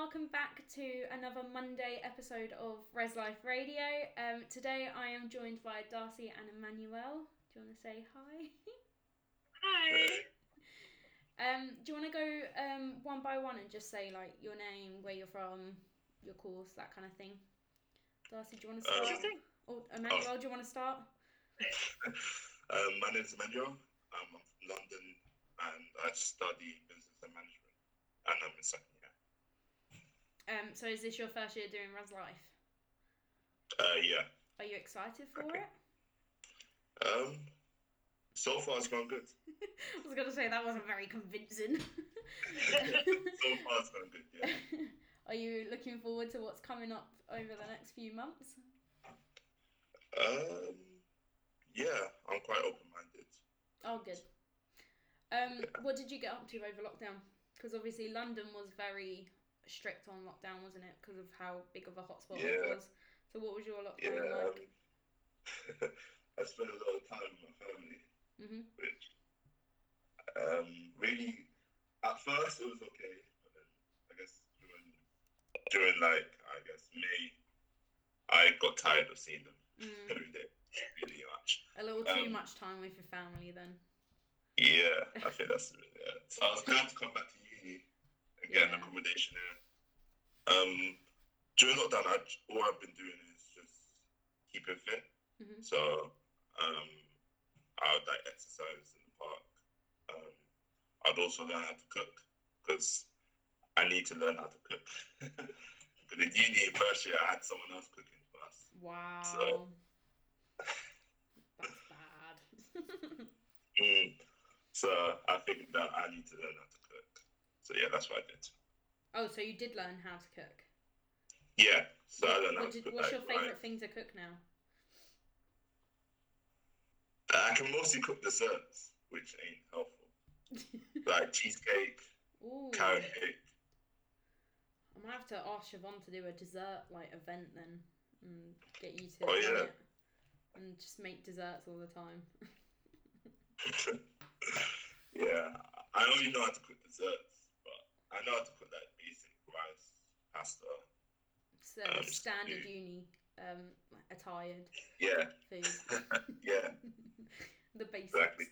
welcome back to another Monday episode of Res Life Radio. Um, today I am joined by Darcy and Emmanuel. Do you want to say hi? Hi. Um, do you want to go um, one by one and just say like your name, where you're from, your course, that kind of thing? Darcy, do you want to Uh, start? Or Emmanuel, do you want to start? Um, my name is Emmanuel. I'm from London and I study business and management and I'm in second year. Um, so is this your first year doing Res Life? Uh, yeah. Are you excited for Okay. it? Um, so far it's gone good. I was gonna say that wasn't very convincing. so far it's gone good, yeah. Are you looking forward to what's coming up over the next few months? Um, yeah, I'm quite open-minded. Oh, good. Um, what did you get up to over lockdown? Because obviously London was very strict on lockdown, wasn't it? Because of how big of a hotspot it was. So what was your lockdown Yeah. like? Um, I spent a lot of time with my family, hmm which um, really, at first it was okay, but then I guess during, during like, I guess May, I got tired of seeing them Mm. every day, really much. A little too Um, much time with your family then. Yeah, I think that's yeah. So I was glad to come back to uni and get an Yeah. accommodation here. Um, during lockdown, I, all I've been doing is just keeping fit. Mhm. So um, I would like exercise in the park. Um, I'd also learn how to cook because I need to learn how to cook. Because in uni first year, I had someone else cooking for us. Wow. So- That's bad. Mm. So I think that I need to learn how to cook. So yeah, that's what I did. oh, so you did learn how to cook. Yeah, so I learned how What to did, cook. what's your favourite right. thing to cook now? Uh, I can mostly cook desserts, which ain't helpful. Like cheesecake, Ooh. carrot cake. I'm gonna have to ask Siobhan to do a dessert like event then, and get you to Oh, yeah. it, and just make desserts all the time. yeah, I only know how to cook desserts, I know how to cook like basic rice, pasta. So Um, standard yeah. uni um attired Yeah, food, yeah, the basics. Exactly.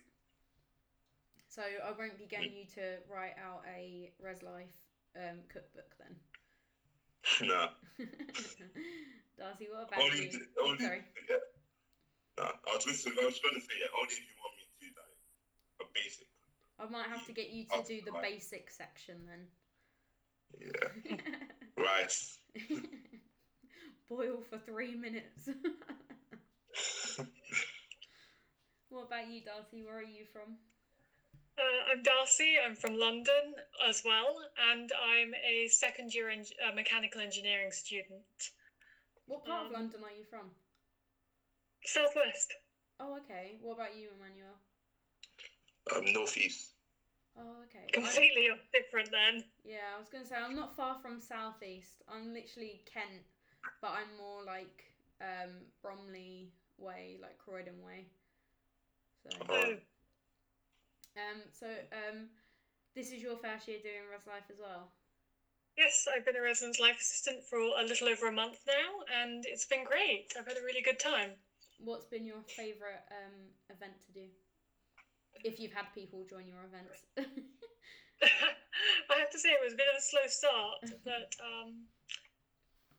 So I won't be getting you to write out a Res Life um, cookbook then. no, Darcy, what about only, you? only, Sorry. yeah. No, I was just, I was going to say yeah, only if you want me to do like a basic. I might have to get you to do the basic section then. Yeah, rice. Boil for three minutes. what about you, Darcy? Where are you from? Uh, I'm Darcy. I'm from London as well, and I'm a second year eng- uh, mechanical engineering student. What part of Um, London are you from? Southwest. Oh, okay. What about you, Emmanuel? Um, northeast. Oh, okay. I- Completely different then. yeah, I was gonna say I'm not far from southeast. I'm literally Kent, but I'm more like um, Bromley way, like Croydon way. So, Oh. um, so um, this is your first year doing Res Life as well. Yes, I've been a residence life assistant for a little over a month now, and it's been great. I've had a really good time. What's been your favourite um, event to do? If you've had people join your events. I have to say it was a bit of a slow start, but um,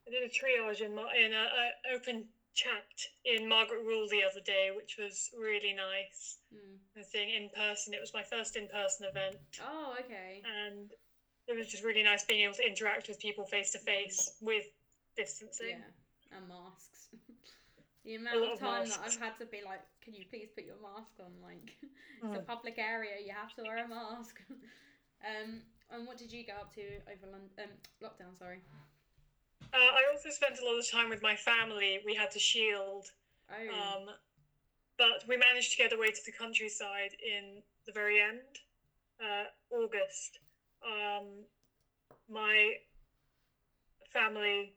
I did a triage in, Mar- in a, a open chat in Margaret Rule the other day, which was really nice. Hmm. I think in person. It was my first in person event, Oh, okay. and it was just really nice being able to interact with people face to face with distancing. Yeah, and masks. the amount lot of of time that I've had to be like, can you please put your mask on? Like, it's a Mm. public area, you have to wear a mask. um, and what did you get up to over London? Um, lockdown, sorry. Uh, I also spent a lot of time with my family. We had to shield, Oh, um, but we managed to get away to the countryside in the very end, uh, August. Um, my family,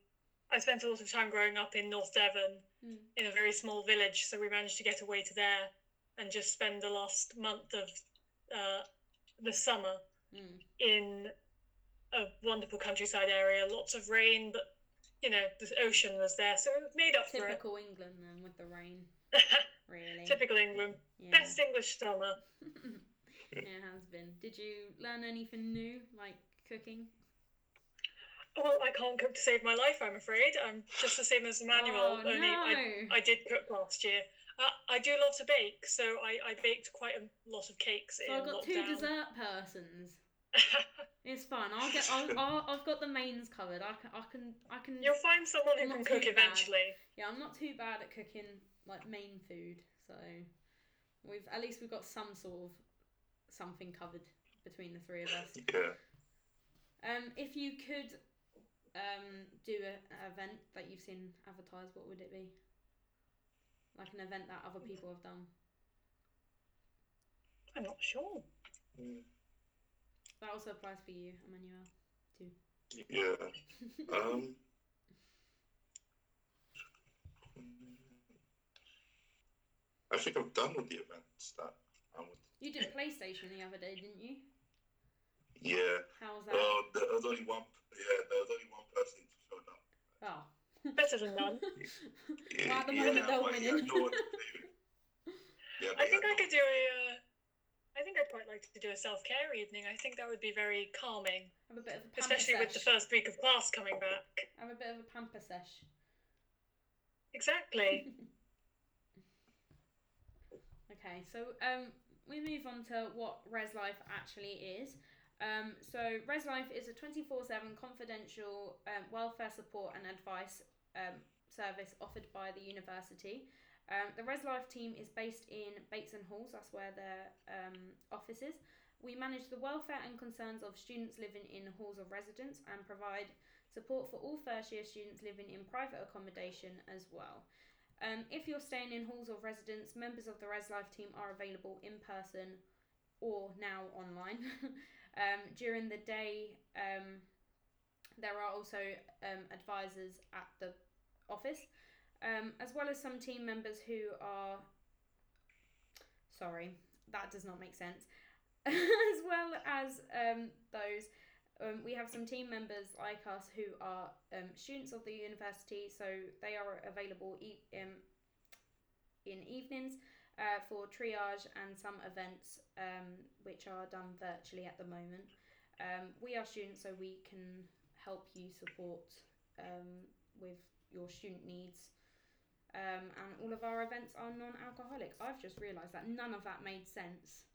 I spent a lot of time growing up in North Devon Hmm. in a very small village, so we managed to get away to there and just spend the last month of uh, the summer mm, in a, wonderful countryside area, lots of rain, but you know the ocean was there, so it made up Typical England then with the rain, for it. really. Typical England, Yeah. best English summer. it has been. Did you learn anything new, like cooking? Well, I can't cook to save my life. I'm afraid. I'm just the same as Emmanuel. oh, only I, no. I did cook last year. Uh, I do love to bake, so I, I baked quite a lot of cakes so in I've got two dessert persons. It's fine. I'll get. I'll, I'll, I've got the mains covered. I can. I can. I can. You'll find someone who can cook too bad. eventually. Yeah, I'm not too bad at cooking like main food, so we've at least we've got some sort of something covered between the three of us. Yeah. Um, if you could um do a, an event that you've seen advertised, what would it be? Like an event that other people have done. I'm not sure. That also applies for you, Emmanuel. Too. Yeah. Um. I think I've done with the events that I would. you did PlayStation the other day, didn't you? Yeah. How was that? Oh, there was only one. Yeah, there was only one person who showed up. oh. Better than none. Yeah, At the yeah, moment, they're but he no one to play with. Yeah, I think I could do a. Uh, I think I'd quite like to do a self care evening. I think that would be very calming, Have a bit of a pamper especially with the first week of class coming back. Have a bit of a pamper sesh. Exactly. Okay, so um, we move on to what Res Life actually is. Um, so Res Life is a twenty four seven confidential um, welfare support and advice um, service offered by the university. Um, the Res Life team is based in Bateson Halls. That's where their um, office is. We manage the welfare and concerns of students living in halls of residence and provide support for all first year students living in private accommodation as well. Um, if you're staying in halls of residence, members of the Res Life team are available in person or now online. um, during the day, um, there are also um, advisors at the office, um, as well as some team members who are. Sorry, that does not make sense. as well as um, those um, we have some team members like us who are students of the university, so they are available e- in evenings uh, for triage and some events um, which are done virtually at the moment. Um, we are students, so we can help you support um, with your student needs. Um, and all of our events are non alcoholic. I've just realised that none of that made sense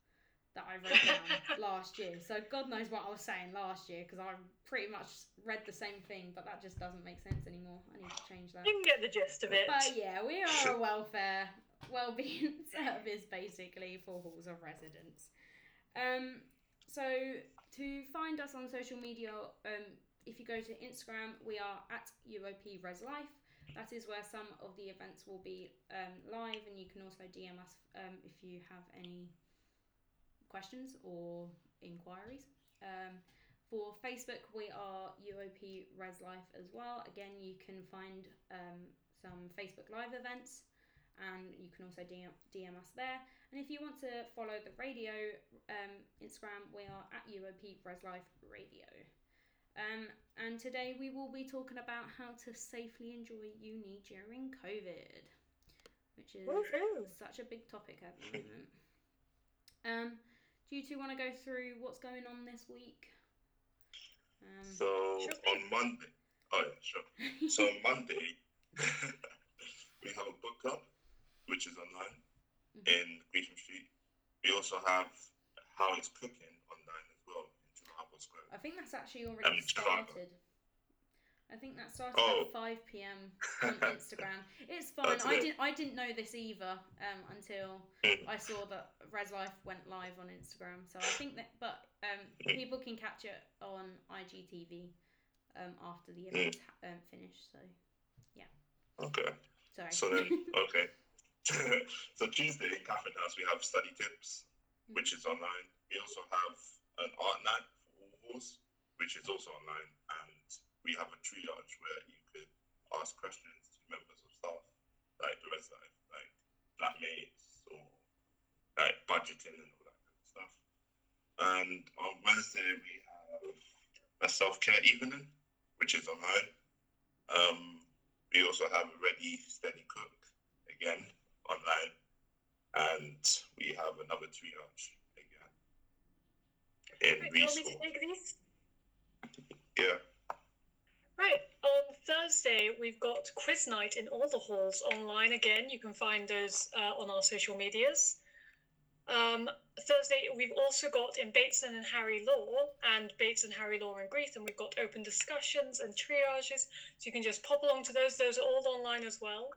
that I wrote down last year. So God knows what I was saying last year because I pretty much read the same thing, but that just doesn't make sense anymore. I need to change that. you can get the gist of it. But yeah, we are a welfare, well-being service basically for halls of residence. Um, so to find us on social media, um, if you go to Instagram, we are at UOP Res Life. That is where some of the events will be um, live, and you can also DM us um, if you have any questions or inquiries. Um, for Facebook, we are UOP Res Life as well. Again, you can find um, some Facebook Live events and you can also DM, DM us there. And if you want to follow the radio um, Instagram, we are at UOP Res Life Radio. Um, and today we will be talking about how to safely enjoy uni during COVID, which is Woohoo. such a big topic at the moment. Um, do you two want to go through what's going on this week? Um, So Sure on Monday, oh yeah, sure. So on Monday, we have a book club, which is online Mhm. in Greetham Street. We also have How It's Cooking online as well in Trafalgar Square. I think that's actually already Um, started. I think that started Oh. at five p.m. on Instagram. It's fine. I didn't. I didn't know this either um, until. I saw that Res Life went live on Instagram. So I think that, but um, people can catch it on IGTV um, after the Mm. event um, finished. So yeah. Okay. sorry. So then, okay. so Tuesday in Catherine House we have study tips, which is online. We also have an art night for all halls, which is also online, and we have a triage where you could ask questions to members of staff, like the rest of like flatmates or like budgeting and all that kind of stuff. And on Wednesday we have a self care evening, which is online. Um, we also have a ready, steady cook again online, and we have another triage again in Right, do you want me to take these? Yeah, Right, on Thursday, we've got quiz night in all the halls online again. You can find those uh, on our social medias. Um, Thursday, we've also got in Bateson and Harry Law and Bateson Harry Law in Greetham, we've got open discussions and triages. So you can just pop along to those. Those are all online as well.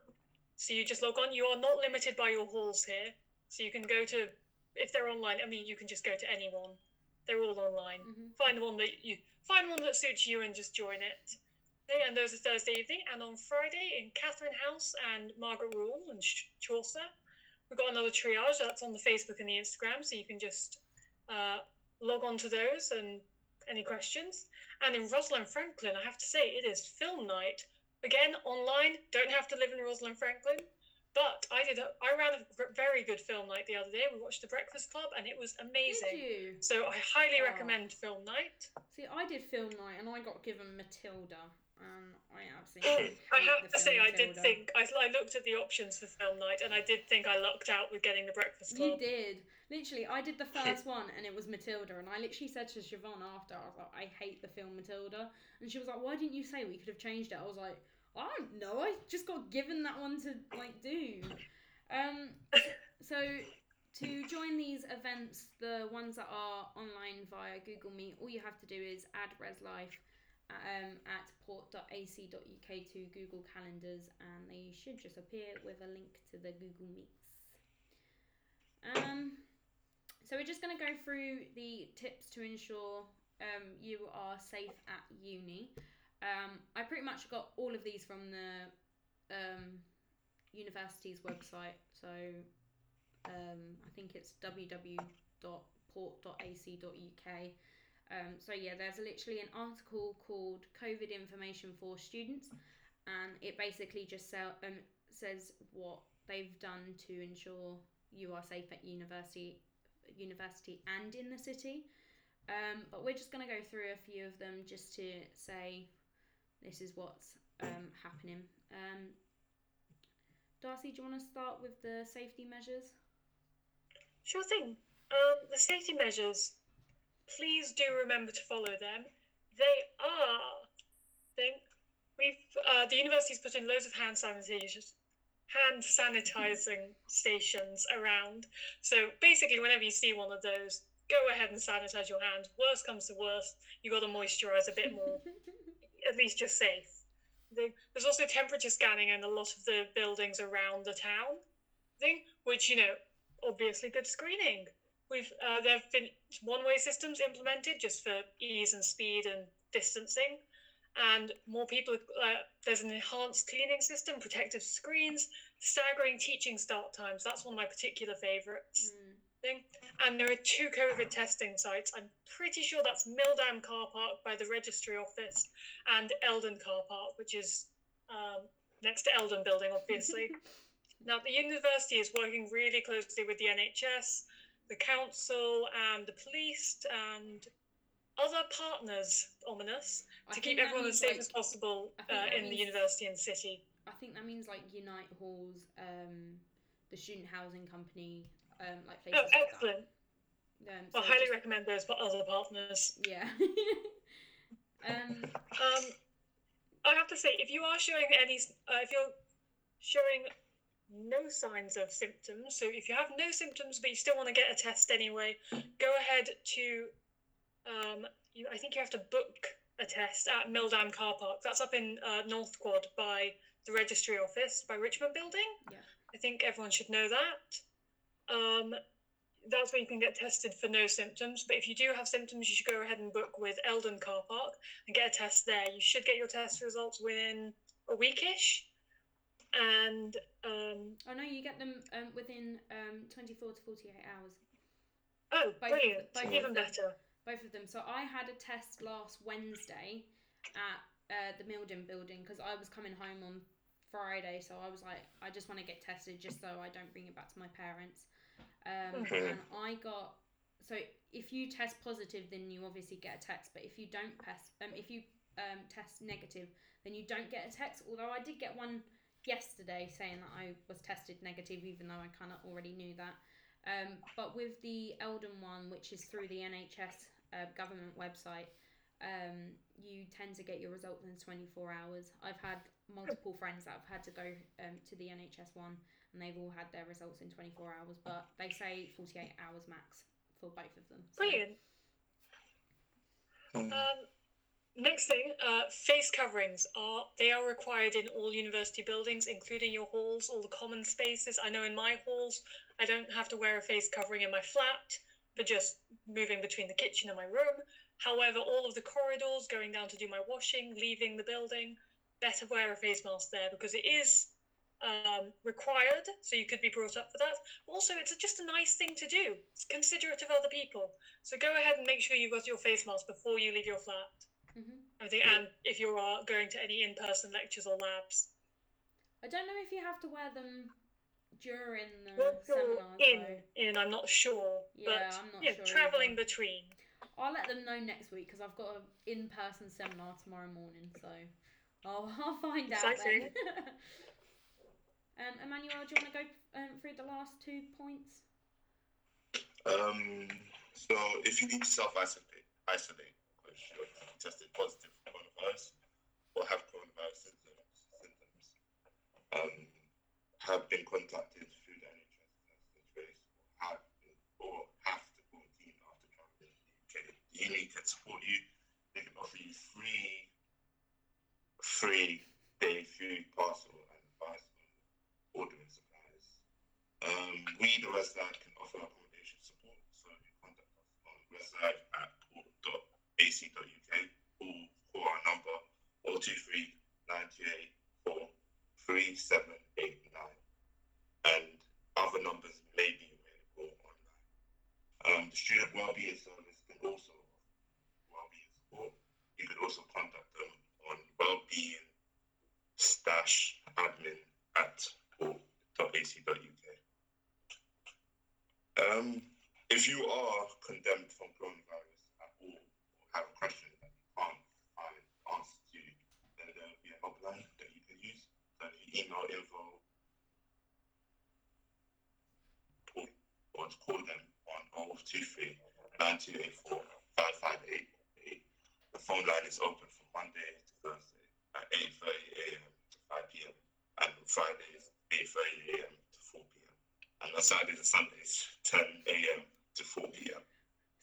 So you just log on. You are not limited by your halls here. So you can go to, if they're online, I mean, you can just go to anyone. They're all online Mhm. find one that you find one that suits you and just join it. Okay, and those are Thursday evening, and on Friday in Catherine House and Margaret Rule and Ch- Chaucer, we've got another triage that's on the Facebook and the Instagram, so you can just uh, log on to those and any questions. And in Rosalind Franklin, I have to say it is film night again online. Don't have to live in Rosalind Franklin. But I did. A, I ran a very good film night the other day. We watched The Breakfast Club, and it was amazing. So I highly Oh. recommend film night. See, I did film night and I got given Matilda, and I absolutely. I have to say, I did think I, I looked at the options for film night, and I did think I lucked out with getting the Breakfast Club. You did. Literally, I did the first one and it was Matilda, and I literally said to Siobhan after, I was like, I hate the film Matilda. And she was like, Why didn't you say we could have changed it? I was like, I don't know, I just got given that one to like do. Um, so to join these events, the ones that are online via Google Meet, all you have to do is add ResLife um, at port.ac.uk to Google Calendars, and they should just appear with a link to the Google Meets. Um, so we're just going to go through the tips to ensure um, you are safe at uni. Um, I pretty much got all of these from the um, university's website. So um, I think it's www.port.ac.uk. Um, so yeah, there's literally an article called "COVID Information for Students," and it basically just sell, um, says what they've done to ensure you are safe at university, university and in the city. Um, but we're just going to go through a few of them just to say this is what's um, happening. Um, Darcy, do you want to start with the safety measures? Sure thing. Um, the safety measures, please do remember to follow them. They are, think we've uh, the university's put in loads of hand sanitizers, hand sanitizing stations around. So basically, whenever you see one of those, go ahead and sanitize your hands. Worst comes to worst, you've got to moisturize a bit more. At least you're safe. The- There's also temperature scanning in a lot of the buildings around the town thing, which you know obviously good screening. We've uh, there have been one-way systems implemented just for ease and speed and distancing, and more people. Uh, there's an enhanced cleaning system, protective screens, staggering teaching start times. That's one of my particular favourites. Mm. And there are two COVID testing sites. I'm pretty sure that's Milldam Car Park by the Registry Office and Eldon Car Park, which is um, next to Eldon Building, obviously. Now, the university is working really closely with the NHS, the council, and the police, and other partners, ominous, I to keep everyone as means, safe as possible uh, in the university and city. I think that means like Unite Halls, um, the student housing company, um, like places Oh, excellent. Um, I highly just- recommend those for other partners. Yeah. um, Um, I have to say, if you are showing any, uh, if you're showing no signs of symptoms, so if you have no symptoms but you still want to get a test anyway, go ahead to, um, you, I think you have to book a test at Milldam Car Park. That's up in uh, North Quad by the registry office by Richmond Building. Yeah. I think everyone should know that. Um, that's where you can get tested for no symptoms. But if you do have symptoms, you should go ahead and book with Eldon Car Park and get a test there. You should get your test results within a weekish. And um, oh no, you get them um, within um, 24 to 48 hours. oh, Both brilliant! them- both Even of them. better. Both of them. So I had a test last Wednesday at uh, the Milldam building because I was coming home on Friday. So I was like, I just want to get tested just so I don't bring it back to my parents. Um, Mhm. And I got so if you test positive, then you obviously get a text. But if you don't test, um, if you um, test negative, then you don't get a text. Although I did get one yesterday saying that I was tested negative, even though I kind of already knew that. Um, but with the Eldon one, which is through the NHS uh, government website, um, you tend to get your results in 24 hours. I've had multiple friends that have had to go um, to the NHS one and they've all had their results in 24 hours, but they say 48 hours max for both of them. So- Brilliant. Um, Um, next thing, uh, face coverings are they are required in all university buildings, including your halls, all the common spaces. I know in my halls, I don't have to wear a face covering in my flat but just moving between the kitchen and my room. However, all of the corridors going down to do my washing, leaving the building, better wear a face mask there because it is um, required. So you could be brought up for that. Also, it's just a nice thing to do. It's considerate of other people. So go ahead and make sure you've got your face mask before you leave your flat. Mhm. I think, and if you are going to any in-person lectures or labs, I don't know if you have to wear them during the you're seminars. in, though. in, I'm not sure, Yeah, but I'm not yeah, sure traveling either. between. I'll let them know next week because I've got an in-person seminar tomorrow morning, so I'll, I'll find out then. Um, Emmanuel, do you want to go um, through the last two points? Um, so if you need to self isolate, because you're tested positive for coronavirus or have coronavirus symptoms, symptoms um, have been contacted through the NHS trace or have been, or have to quarantine after traveling to the UK. The uni can support you. They can offer you free, free day food parcel ordering supplies. Um, we, the Westside, can offer accommodation support, so you contact us on westside at port.ac.uk or call our number 023 928 3789 and other numbers may be available online. Um, the Student Wellbeing Service can also wellbeing support. You can also contact them on wellbeing stash admin at port.ac.uk. Um, if you are condemned from coronavirus at all or have a question that you can't find answers to, then there will be a helpline that you can use. So you email info or, call them on 023 9284 5588. The phone line is open from Monday to Thursday at 8.30 a.m. to 5 p.m. and Fridays 8.30 a.m. to 4 p.m. And on Saturdays and Sundays 10 a.m. to 4 p.m.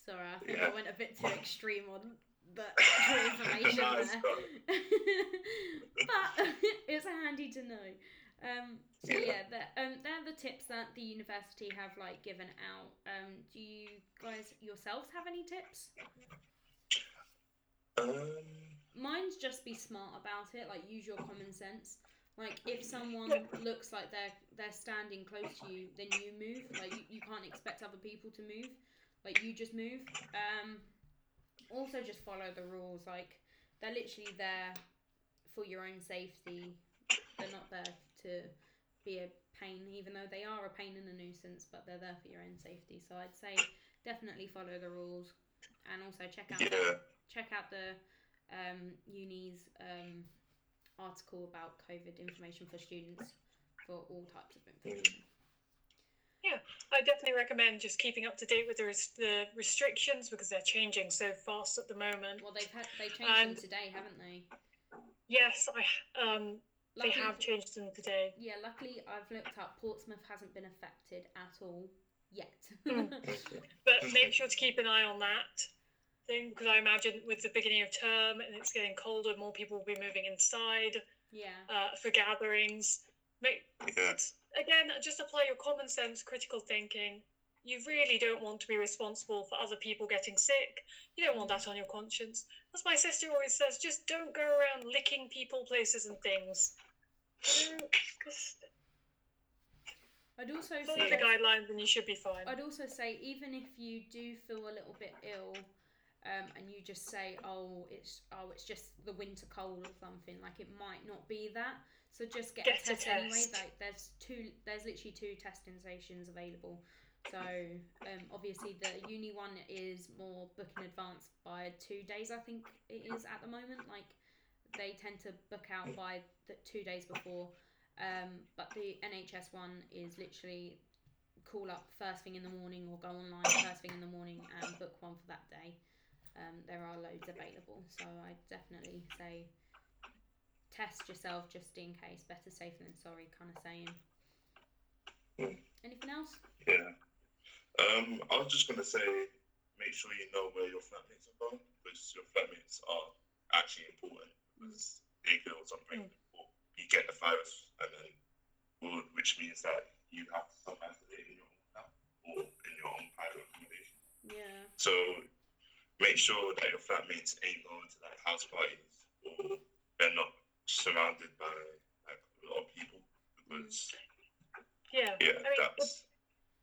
Sorry, I think Yeah. I went a bit too extreme on the information No, there. but it's handy to know. Um, so Yeah. yeah, they're, um, they're the tips that the university have like given out. Um, do you guys yourselves have any tips? Um, Mine's just be smart about it. Like use your common sense. Like if someone looks like they're they're standing close to you, then you move. Like you, you can't expect other people to move. Like you just move. Um, also just follow the rules. Like they're literally there for your own safety. They're not there to be a pain, even though they are a pain and a nuisance. But they're there for your own safety. So I'd say definitely follow the rules, and also check out the yeah, check out the um, uni's um, article about COVID information for students for all types of information. Yeah, I definitely recommend just keeping up to date with the, res- the restrictions because they're changing so fast at the moment. Well, they've had they changed And- them today, haven't they? Yes, I um they have changed them today. Yeah, luckily I've looked up. Portsmouth hasn't been affected at all yet. Mm. But make sure to keep an eye on that thing because I imagine with the beginning of term and it's getting colder, more people will be moving inside yeah, uh, for gatherings. Make yeah, again, just apply your common sense, critical thinking. You really don't want to be responsible for other people getting sick. You don't want that on your conscience. As my sister always says, just don't go around licking people, places, and things. Just I'd also follow the guidelines and you should be fine. I'd also say even if you do feel a little bit ill, um, and you just say, "Oh, it's oh, it's just the winter cold or something," like it might not be that. So just get, Get a a test anyway. Like there's two, there's literally two testing stations available. So um, obviously the uni one is more book in advance by two days. I think it is at the moment. Like they tend to book out by the two days before. Um, but the NHS one is literally call up first thing in the morning or go online first thing in the morning and book one for that day. Um, there are loads available, so I definitely say test yourself just in case. Better safe than sorry, kind of saying. Mm. Anything else? Yeah. Um, I was just gonna say, make sure you know where your flatmates are from, because your flatmates are actually important. Because they could also bring, or you get the virus, and then, well, which means that you have to self isolate in your own house or in your own private accommodation. Yeah. So make sure that your flatmates ain't going to like house parties or they're not surrounded by like a lot of people because Yeah. yeah, I mean, that's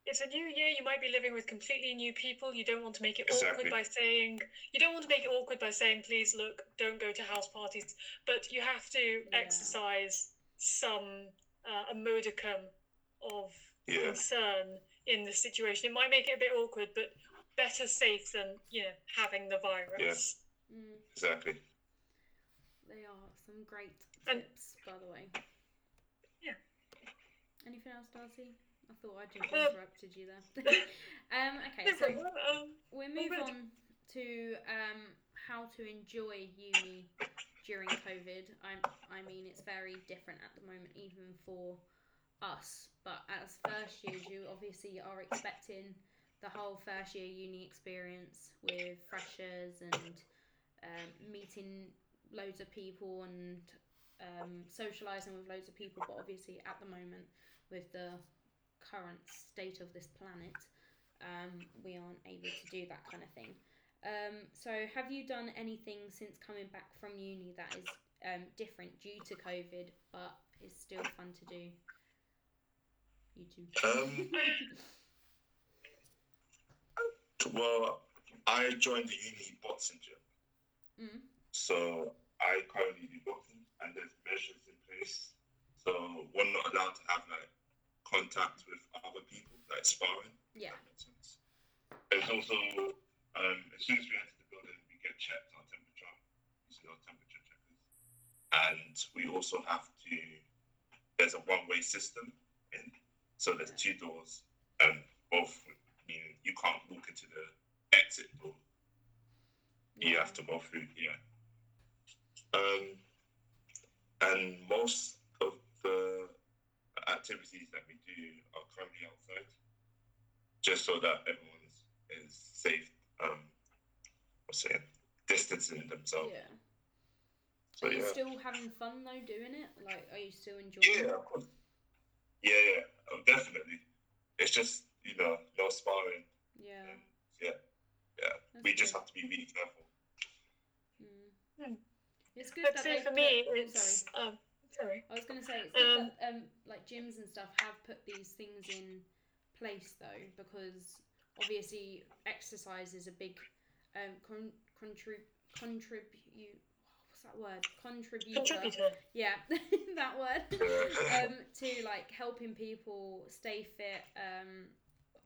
it's a new year. You might be living with completely new people. You don't want to make it Exactly. awkward by saying you don't want to make it awkward by saying, "Please look, don't go to house parties." But you have to Yeah. exercise some uh, a modicum of yeah, concern in the situation. It might make it a bit awkward, but better safe than you know having the virus. Mm, exactly. they are some great And- tips, by the way. Yeah. Anything else, Darcy? I thought I just Uh, interrupted you there. um, okay, so. Um, we move on to um, how to enjoy uni during COVID. I, I mean, it's very different at the moment, even for us. But as first years, you obviously are expecting the whole first year uni experience with freshers and um, meeting loads of people and um, socializing with loads of people. But obviously, at the moment, with the current state of this planet, um, we aren't able to do that kind of thing. Um, so, have you done anything since coming back from uni that is um, different due to COVID, but is still fun to do? You two. Um, well, I joined the uni boxing gym, mm, so I currently do boxing, and there's measures in place. So we're not allowed to have like contact with other people, like sparring. yeah. that makes sense. There's also, um, as soon as we enter the building, we get checked our temperature, using our temperature checkers. And we also have to, there's a one way system in, so there's two doors, and both meaning you can't walk into the exit door. You have to go through, yeah. Um, and most of the activities that we do are currently outside, just so that everyone is, safe. Um, what's it? Distancing themselves. Yeah. So Are you yeah. still having fun though doing it? Like, are you still enjoying Yeah, it? of course. Yeah, yeah, oh, definitely. It's just you know no sparring. Yeah. And, yeah, yeah. that's We just have to be really careful. Mm. Hmm. It's good I'd that say for put- me, oh, it's um, sorry. I was going to say it's good Um, that um, like gyms and stuff have put these things in place though, because obviously exercise is a big um con- contrib- contribute. What's that word? Contributor. Contributor. Yeah, that word. Um, to like helping people stay fit. Um,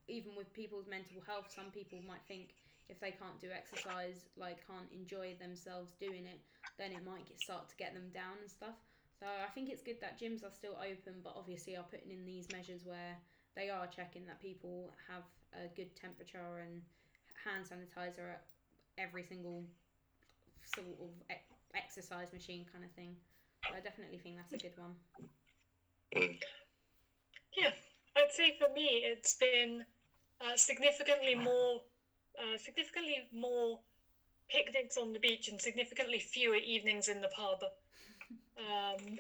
even with people's mental health, some people might think if they can't do exercise, like can't enjoy themselves doing it, then it might get, start to get them down and stuff. So I think it's good that gyms are still open, but obviously are putting in these measures where they are checking that people have a good temperature and hand sanitizer at every single sort of exercise machine kind of thing. I definitely think that's a good one. Mm. I'd say for me, it's been uh, significantly more, uh, significantly more picnics on the beach and significantly fewer evenings in the pub. Um,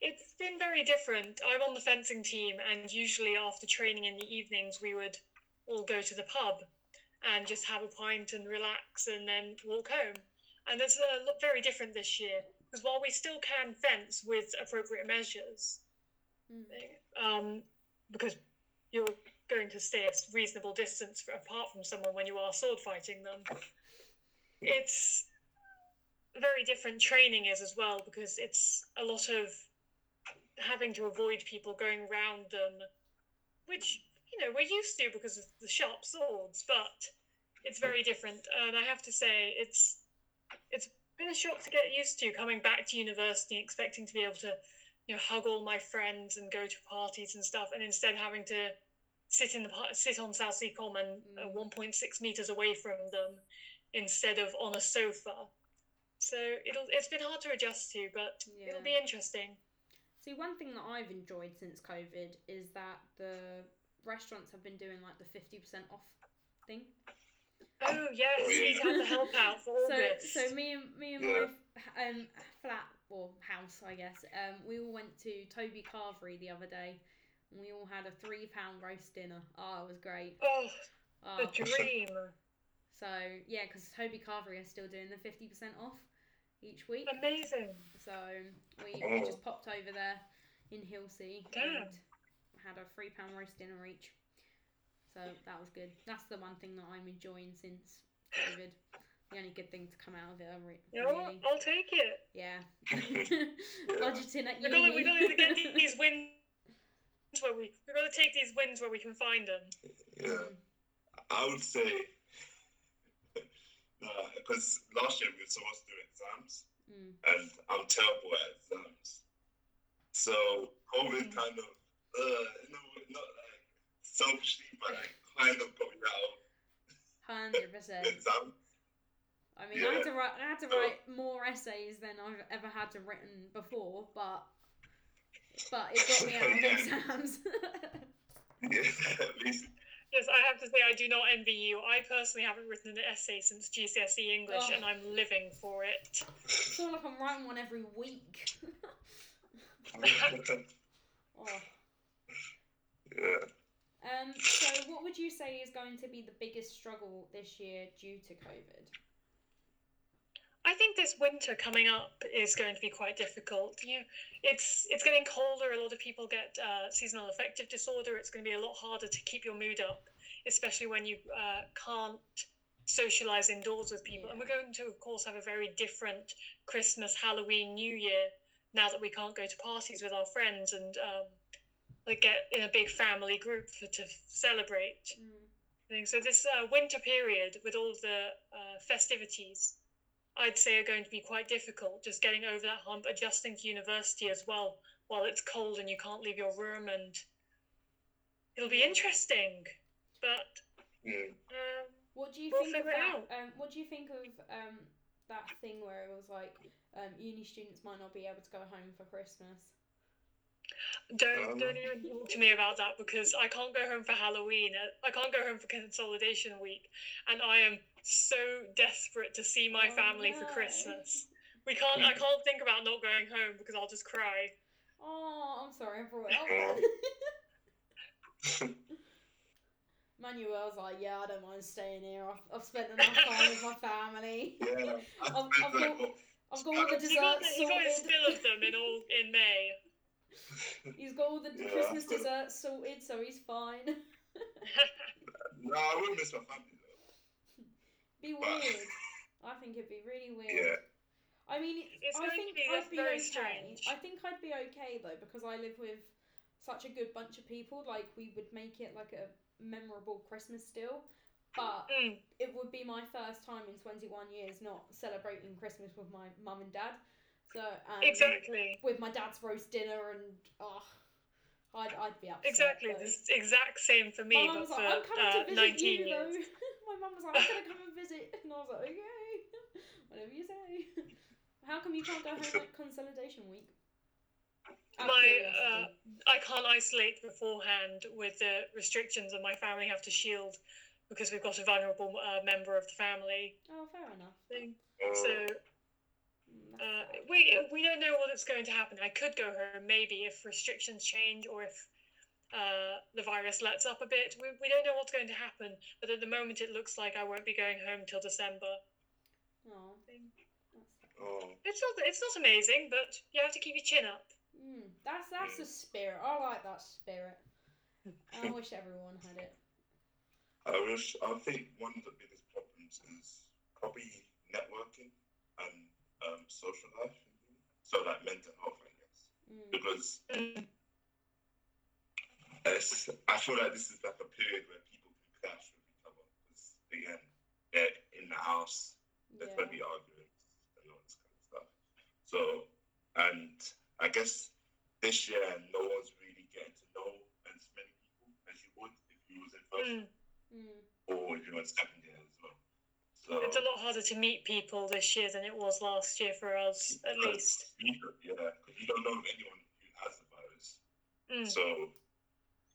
it's been very different. I'm on the fencing team, and usually after training in the evenings, we would all go to the pub and just have a pint and relax, and then walk home. And it's a lot very different this year because while we still can fence with appropriate measures, Mm. um, because you're going to stay a reasonable distance apart from someone when you are sword fighting them. It's very different training is as well because it's a lot of having to avoid people going round them, which you know we're used to because of the sharp swords, but it's very different. And I have to say, it's it's been a shock to get used to coming back to university, expecting to be able to, you know, hug all my friends and go to parties and stuff, and instead having to sit in the par- sit on Southsea Common, uh, Mm. 1.6 meters away from them, instead of on a sofa. So it'll it's been hard to adjust to, but Yeah. it'll be interesting. See, one thing that I've enjoyed since COVID is that the restaurants have been doing like the fifty percent off thing. Oh yes, we yeah. had the help out for So, August. so me and me and Yeah. my um flat or house, I guess. Um, we all went to Toby Carvery the other day, and we all had a three pound roast dinner. Oh, it was great. oh, Oh, the dream. so yeah, because Toby Carvery are still doing the fifty percent off each week. Amazing. So we, we Oh. just popped over there in Hilsea Damn. and had a three pound roast dinner each. So that was good. That's the one thing that I'm enjoying since COVID. The only good thing to come out of it, I re- You know what? really. I'll take it. Yeah. Budgeting at We gotta, uni. we gotta get these wins where we we gotta take these wins where we can find them. Yeah, I would say because last year we were supposed to do exams, Mm. and I'm terrible at exams. So COVID Mm. kind of, uh, no, not like selfishly, but like kind of got me out Hundred percent. exam. I mean, I had to write. I had to write more essays than I've ever had to written before, but but it got me out of exams. Yeah, at least Yes, I have to say I do not envy you. I personally haven't written an essay since GCSE English, Oh. and I'm living for it. I feel like I'm writing one every week. oh. yeah. Um. So, what would you say is going to be the biggest struggle this year due to COVID? I think this winter coming up is going to be quite difficult. You know, it's it's getting colder. A lot of people get uh, seasonal affective disorder. It's going to be a lot harder to keep your mood up, especially when you uh, can't socialize indoors with people. And we're going to, of course, have a very different Christmas, Halloween, New Year now that we can't go to parties with our friends and um, like get in a big family group for, to celebrate Mm. So this uh, winter period with all the uh, festivities, I'd say are going to be quite difficult. Just getting over that hump, adjusting to university as well while it's cold and you can't leave your room, and it'll be interesting. But Mm. um, What do you We'll think of that? Um, what do you think of um, that thing where it was like um, uni students might not be able to go home for Christmas? Don't Um. don't even talk to me about that because I can't go home for Halloween. I can't go home for consolidation week, and I am so desperate to see my Oh, family for. Christmas. We can't. I can't think about not going home because I'll just cry. Oh, I'm sorry, I brought it up. Manuel's like, yeah, I don't mind staying here. I've, I've spent enough time with my family. Yeah, I I've- spent I've like, got- I've got all the He got, desserts he got his fill of them in all in May. He's got all the Yeah, Christmas desserts sorted, so he's fine. no, I wouldn't miss my family though. be But- weird. I think it'd be really weird. Yeah. I mean, It's I think be I'd be very okay. strange. I think I'd be okay though because I live with such a good bunch of people. Like we would make it like a memorable Christmas still. But Mm. it would be my first time in 21 years not celebrating Christmas with my mum and dad. So um, Exactly. with my dad's roast dinner and oh, I'd I'd be upset. Exactly. though. This exact same for me, my mum but was for like, I'm coming uh, to visit you years. though. my mum was like, I'm gonna come and visit, and I was like, okay, whatever you say. How come you can't go home at consolidation week? Out My, curiosity. I can't isolate beforehand with the restrictions, and my family have to shield because we've got a vulnerable uh, member of the family oh, fair enough. thing. Oh, So that's uh, we we don't know what's going to happen. I could go home maybe if restrictions change or if uh, the virus lets up a bit. We, we don't know what's going to happen, but at the moment it looks like I won't be going home till December. Oh, oh. It's not it's not amazing, but you have to keep your chin up. mm, that's that's the spirit. I like that spirit. I wish everyone had it. I wish. I think one of the biggest problems is probably networking and um, social life. So like mental health, I guess, Mm. because. I feel like this is like a period where people can clash with each other. Because again, they're in the house, there's Yeah. going to be arguments and all this kind of stuff. So, and I guess this year, no one's really getting to know as many people as you would if you was in Mm. Mm. or if you were in second year as well. So, It's a lot harder to meet people this year than it was last year for us, at because least. You yeah, because you don't know anyone who has the virus. Mm. So,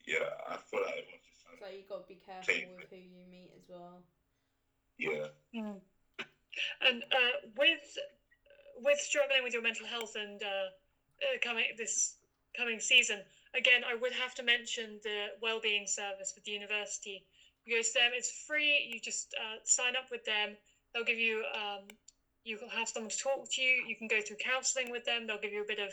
yeah, I feel like everyone's just trying So to, you got to be careful Okay. with who you meet as well. yeah. Mm. And uh, with with struggling with your mental health and uh, uh, coming this coming season, again, I would have to mention the wellbeing service with the university. To them; it's free. You just uh, sign up with them. They'll give you um, you will have someone to talk to you. You can go through counselling with them. They'll give you a bit of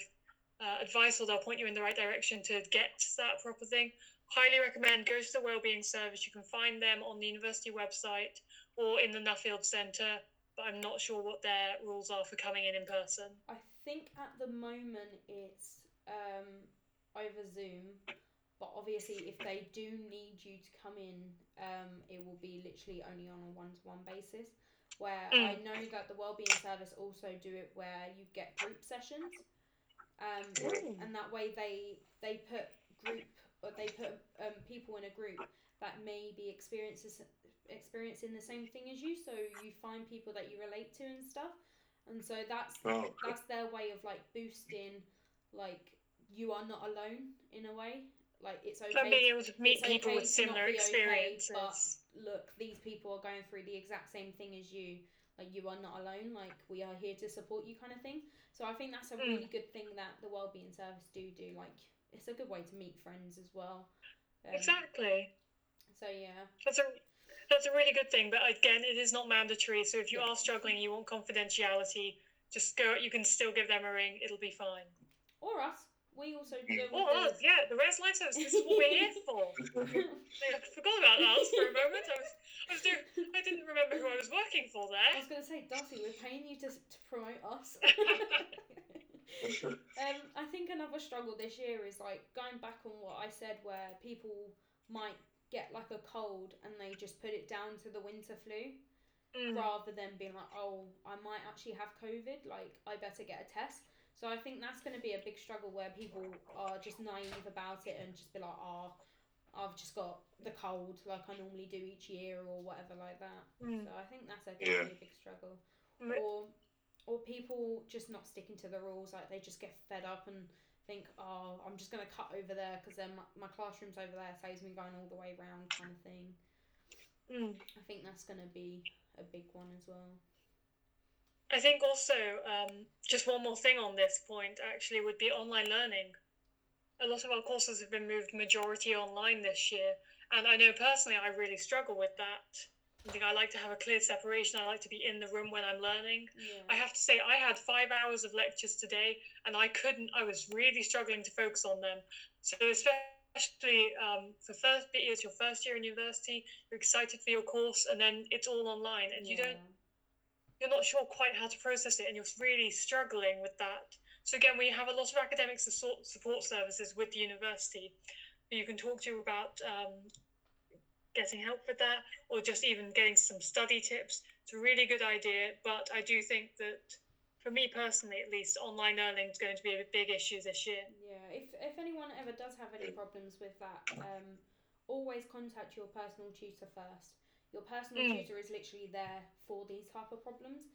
uh, advice, or they'll point you in the right direction to get to that proper thing. Highly recommend go to the wellbeing service. You can find them on the university website or in the Nuffield Centre, but I'm not sure what their rules are for coming in in person. I think at the moment it's um, over Zoom, but obviously if they do need you to come in, um, it will be literally only on a one to one basis. Where I know that the wellbeing service also do it where you get group sessions, um, Ooh. and that way they they put group or they put um, people in a group that may be experiences experiencing the same thing as you, so you find people that you relate to and stuff, and so that's Oh, that's their way of like boosting like you are not alone in a way like it's okay And being able to meet people okay with not similar be okay, experiences. but look these people are going through the exact same thing as you like you are not alone like we are here to support you kind of thing so i think that's a Mm. really good thing that the wellbeing service do do like it's a good way to meet friends as well um, exactly. so yeah That's a that's a really good thing, but again, it is not mandatory. So if you Yeah. are struggling, you want confidentiality, just go. You can still give them a ring. It'll be fine. or us we also do Oh, us, yeah, the Res Life Service. This is what we're here for. I forgot about us for a moment. I was, I was doing, I didn't remember who I was working for there. I was going to say, Darcy, we're paying you to, to promote us. um, I think another struggle this year is like going back on what I said, where people might get like a cold and they just put it down to the winter flu Mm. rather than being like, oh, I might actually have COVID, like I better get a test. So I think that's going to be a big struggle where people are just naive about it and just be like, oh, I've just got the cold like I normally do each year or whatever like that. Mm. So I think that's a Yeah. definitely a big struggle. Mm. Or or people just not sticking to the rules, like they just get fed up and think, oh, I'm just gonna cut over there because then my, my classroom's over there so it saves me going all the way around, kind of thing. Mm. I think that's gonna be a big one as well. I think also um, just one more thing on this point actually would be online learning. A lot of our courses have been moved majority online this year, and I know personally I really struggle with that. I think I like to have a clear separation. I like to be in the room when I'm learning. Yeah. I have to say I had five hours of lectures today, and I couldn't. I was really struggling to focus on them. So especially um, for first bit years, your first year in university, you're excited for your course, and then it's all online, and you don't you're not sure quite how to process it and you're really struggling with that. So again, we have a lot of academic support services with the university you can talk to about um, getting help with that or just even getting some study tips. It's a really good idea, but I do think that for me personally, at least, online learning is going to be a big issue this year. Yeah, if if anyone ever does have any problems with that, um, always contact your personal tutor first. Your personal Mm. tutor is literally there for these type of problems.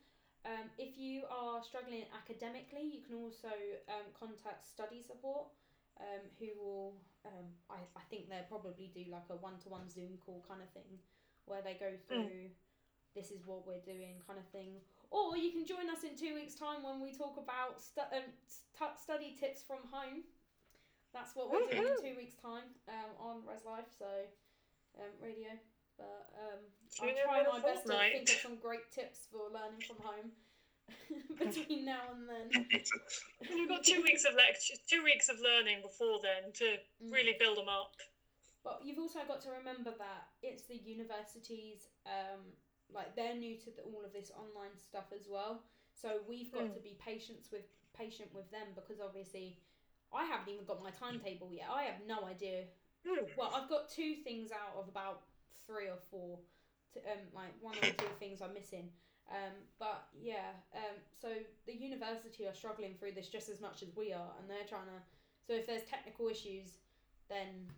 Um, if you are struggling academically, you can also um, contact study support, um, who will, um, I, I think they'll probably do like a one to one Zoom call kind of thing, where they go through, this is what we're doing kind of thing. Or you can join us in two weeks' time when we talk about stu- um, st- study tips from home. That's what we're doing in two weeks' time um, on Res Life, so um, radio. But um, I'll try my best to think of some great tips for learning from home between now and then. You've got two weeks of lecture, two weeks of learning before then to Mm. really build them up. But you've also got to remember that it's the universities, um, like they're new to the, all of this online stuff as well. So we've got Mm. to be patient with patient with them because obviously, I haven't even got my timetable yet. I have no idea Hmm. Well, I've got two things out of about three or four. To, um, like one or two things I'm missing. Um, but yeah, um, so the university are struggling through this just as much as we are, and they're trying to. So if there's technical issues, then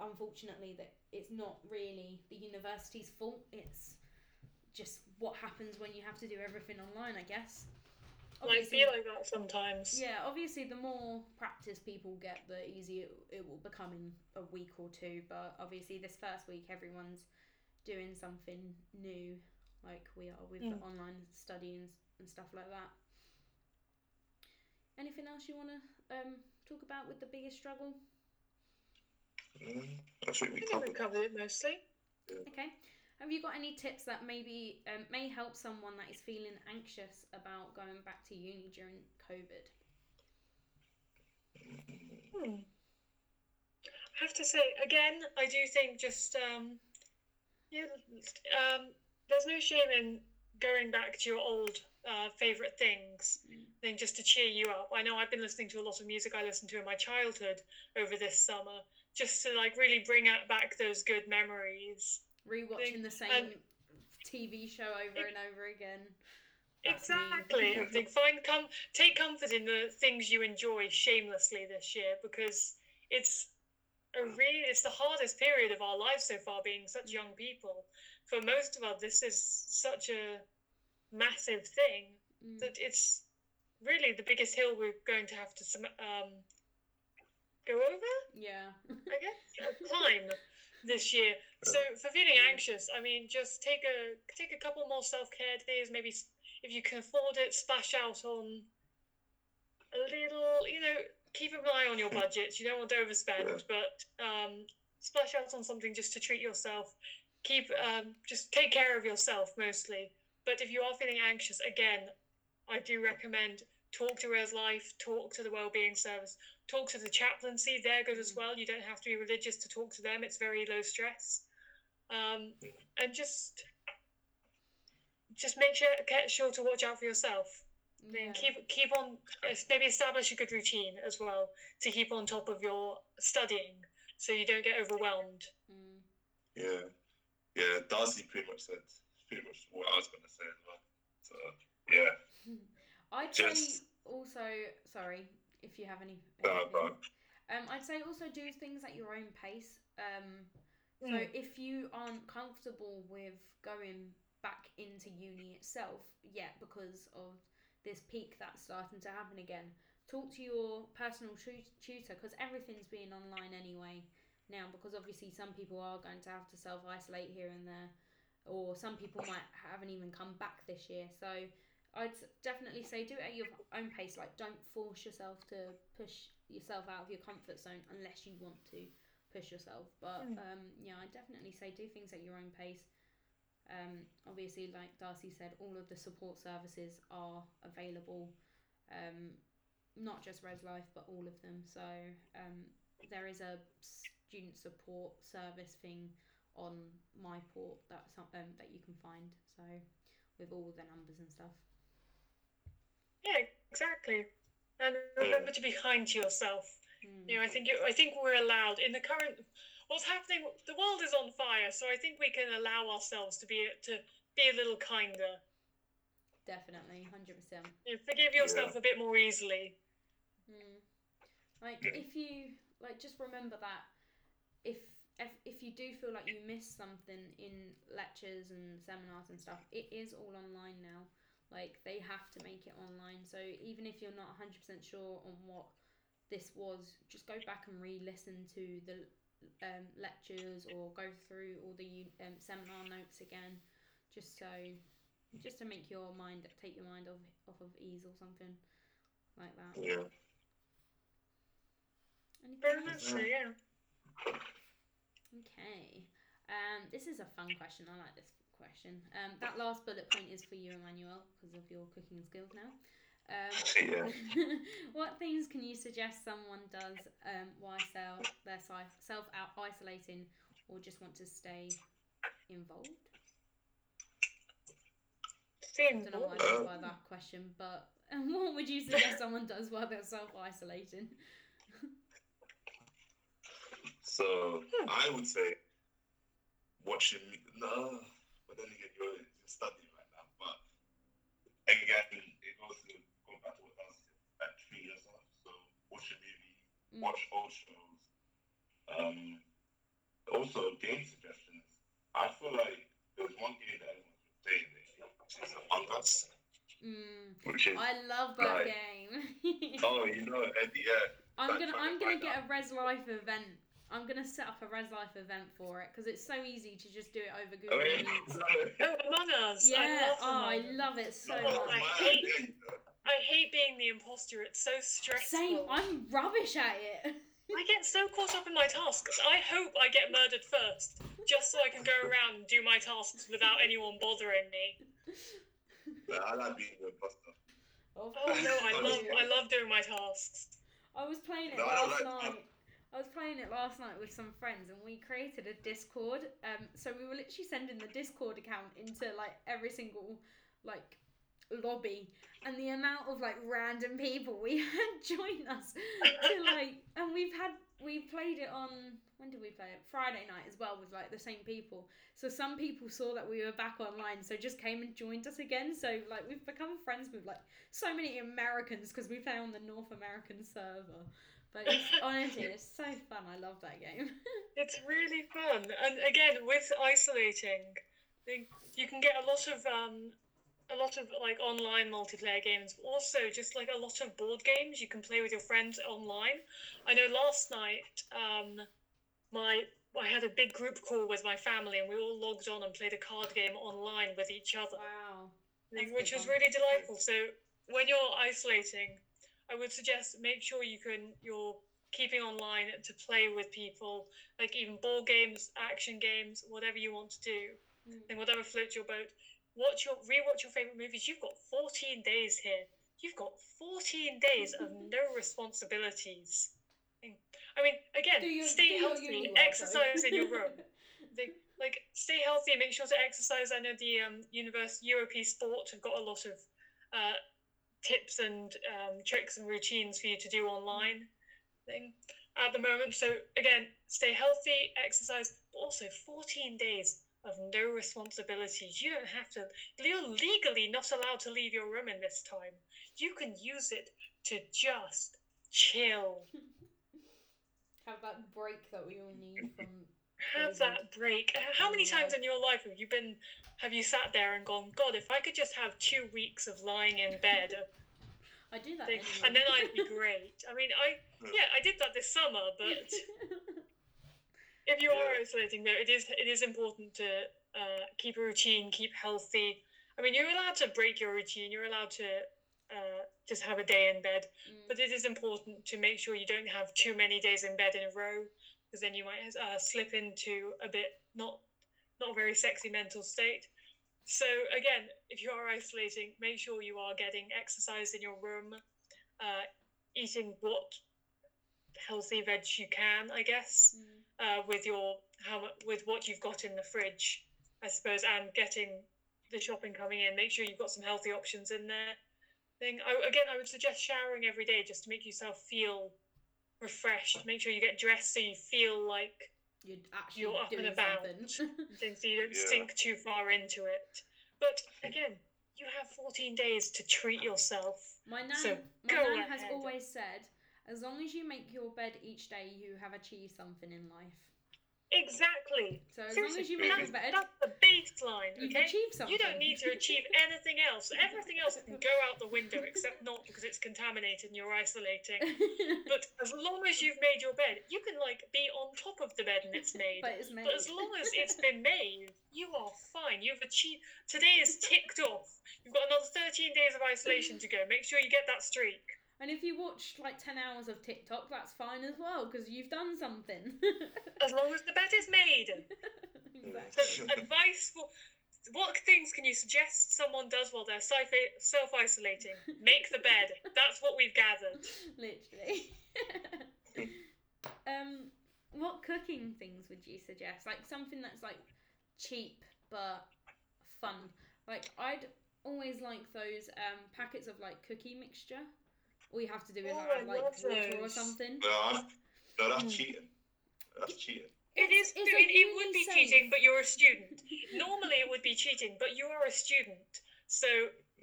unfortunately that it's not really the university's fault. It's just what happens when you have to do everything online, I guess. Might feel like that sometimes. Yeah, obviously, the more practice people get, the easier it will become in a week or two. But obviously, this first week, everyone's doing something new, like we are with the Mm. online studying and stuff like that. Anything else you want to um, talk about with the biggest struggle? Mm, I think we I covered we covered it mostly. Okay. Have you got any tips that maybe um, may help someone that is feeling anxious about going back to uni during COVID? Hmm. I have to say again, I do think just um, yeah, um, there's no shame in going back to your old uh, favorite things. Mm. Thing just to cheer you up. I know I've been listening to a lot of music I listened to in my childhood over this summer, just to like really bring out back those good memories. Rewatching the same and- TV show over and over again. That's. Exactly. I think find com- take comfort in the things you enjoy shamelessly this year because it's a really it's the hardest period of our lives so far being such young people. For most of us this is such a massive thing Mm. that it's really the biggest hill we're going to have to um, go over. Yeah. I guess climb this year. So for feeling anxious, I mean, just take a take a couple more self care days. Maybe if you can afford it, splash out on a little. You know, keep an eye on your budget. You don't want to overspend, but um, splash out on something just to treat yourself. Keep um, just take care of yourself mostly. But if you are feeling anxious, again, I do recommend talk to Res Life, talk to the Wellbeing Service, talk to the chaplaincy. They're good as Mm. well. You don't have to be religious to talk to them. It's very low stress. Um, and just just make sure get sure to watch out for yourself. yeah. And keep keep on maybe establish a good routine as well to keep on top of your studying so you don't get overwhelmed. Mm. Yeah, yeah. Darcy pretty much said pretty much what I was gonna say as well. So yeah, I'd say also, sorry, if you have any. no, anything. Um, I'd say also do things at your own pace. Um, so Mm. if you aren't comfortable with going back into uni itself yet because of this peak that's starting to happen again, talk to your personal tu- tutor because everything's being online anyway now. Because obviously some people are going to have to self isolate here and there, or some people might haven't even come back this year. So I'd definitely say do it at your own pace. Like don't force yourself to push yourself out of your comfort zone unless you want to push yourself. But Mm. um, yeah, I definitely say do things at your own pace. Um, obviously, like Darcy said, all of the support services are available. Um, not just Res Life, but all of them. So um, there is a student support service thing on MyPort that um, that you can find. So with all the numbers and stuff. Yeah, exactly. And remember to be kind to yourself. Mm. You know, I think you, I think we're allowed in the current what's happening. The world is on fire, so I think we can allow ourselves to be to be a little kinder. Definitely, hundred percent. You forgive yourself a bit more easily. Mm. Like if you like, just remember that if if if you do feel like you missed something in lectures and seminars and stuff, it is all online now. Like they have to make it online. So even if you're not hundred percent sure on what this was, just go back and re-listen to the um, lectures or go through all the um, seminar notes again, just so just to make your mind take your mind off off of ease or something like that. yeah. Anything Very much so, yeah. Okay. Um, this is a fun question. I like this question. Um, that last bullet point is for you, Emmanuel, because of your cooking skills now. Um, Yeah. what things can you suggest someone does um, while self, they're self out isolating or just want to stay involved? I don't know what I meant by that question, but what would you suggest someone does while they're self isolating? So. I would say watching no, but then again you're, you're studying right now. But again, it goes to go back to what I was at three years old. So watch a movie, Mm. watch old shows. Um, also game suggestions. I feel like there's one game that everyone's been playing lately, which is Among Us, Mm. which is I love that Right. game. oh you know Eddie, yeah. I'm Like, gonna I'm gonna find get out. a Res Life event. I'm gonna set up a Res Life event for it because it's so easy to just do it over Google I mean, Oh, Among Us. Yeah, I love oh, I Among Us. love it so Oh, much. I hate- idea, you know. I hate being the imposter. It's so stressful. Same, I'm rubbish at it. I get so caught up in my tasks. I hope I get murdered first, just so I can go around and do my tasks without anyone bothering me. But I like being the imposter. Of Oh no, I love. I love doing my tasks. I was playing it No, last like- night. I was playing it last night with some friends, and we created a Discord. Um, so we were literally sending the Discord account into like every single like lobby, and the amount of like random people we had join us to like, and we've had we played it on when did we play it? Friday night as well with like the same people. So some people saw that we were back online, so just came and joined us again. So like we've become friends with like so many Americans because we play on the North American server. But it's, honestly, it's so fun. I love that game. It's really fun, and again with isolating, you can get a lot of um, a lot of like online multiplayer games. but Also, just like a lot of board games you can play with your friends online. I know last night, um, my I had a big group call with my family, and we all logged on and played a card game online with each other. wow. That's which was fun. really delightful. So when you're isolating, I would suggest make sure you can you're keeping online to play with people, like even board games, action games, whatever you want to do, Mm. and whatever floats your boat. Watch your rewatch your favorite movies. You've got 14 days here. You've got 14 days of no responsibilities. I mean, again, do stay healthy, uni work, though. exercise in your room. They, like stay healthy and make sure to exercise i know the um, universe UOP sport have got a lot of uh, tips and um, tricks and routines for you to do online thing at the moment. So again stay healthy exercise but also 14 days of no responsibilities you don't have to you're legally not allowed to leave your room in this time. You can use it to just chill. Have that break that we all need from. Have that break. How many times in your life have you been, have you sat there and gone, God, if I could just have two weeks of lying in bed, I do that. thing, anyway. and then I'd be great. I mean, I yeah, I did that this summer, but if you are isolating, though, it is it is important to uh, keep a routine, keep healthy. I mean, you're allowed to break your routine. You're allowed to uh, just have a day in bed, Mm. but it is important to make sure you don't have too many days in bed in a row, because then you might uh, slip into a bit not not a very sexy mental state. So again, if you are isolating, make sure you are getting exercise in your room, uh, eating what healthy veg you can, I guess, Mm. uh, with your how with what you've got in the fridge, I suppose, and getting the shopping coming in. Make sure you've got some healthy options in there. Thing I, again, I would suggest showering every day just to make yourself feel refreshed. Make sure you get dressed so you feel like You're actually You're up and about. something. things so you don't Yeah. sink too far into it. But again, you have 14 days to treat yourself. my nan, So, my go nan has always said, as long as you make your bed each day, you have achieved something in life. Exactly. So as long as you make that's, your bed, that's the baseline, you've okay? achieved something. You don't need to achieve anything else. Everything else can go out the window, except not because it's contaminated and you're isolating. But as long as you've made your bed, you can like be on top of the bed and it's made. but it's made. But as long as it's been made, you are fine. You've achieved. Today is ticked off. You've got another 13 days of isolation to go. Make sure you get that streak. And if you watch like 10 hours of TikTok, that's fine as well because you've done something. As long as the bed is made. exactly. Advice for. What things can you suggest someone does while they're self isolating? Make the bed. That's what we've gathered. Literally. um, what cooking things would you suggest? Like something that's like cheap but fun. Like I'd always like those um packets of like cookie mixture. All you have to do is Oh, add like love water or something. No, that's, no, that's Mm. cheating. That's cheating. It It's- is. it's it, it would be uni cheating, but you're a student. Normally, it would be cheating, but you are a student. So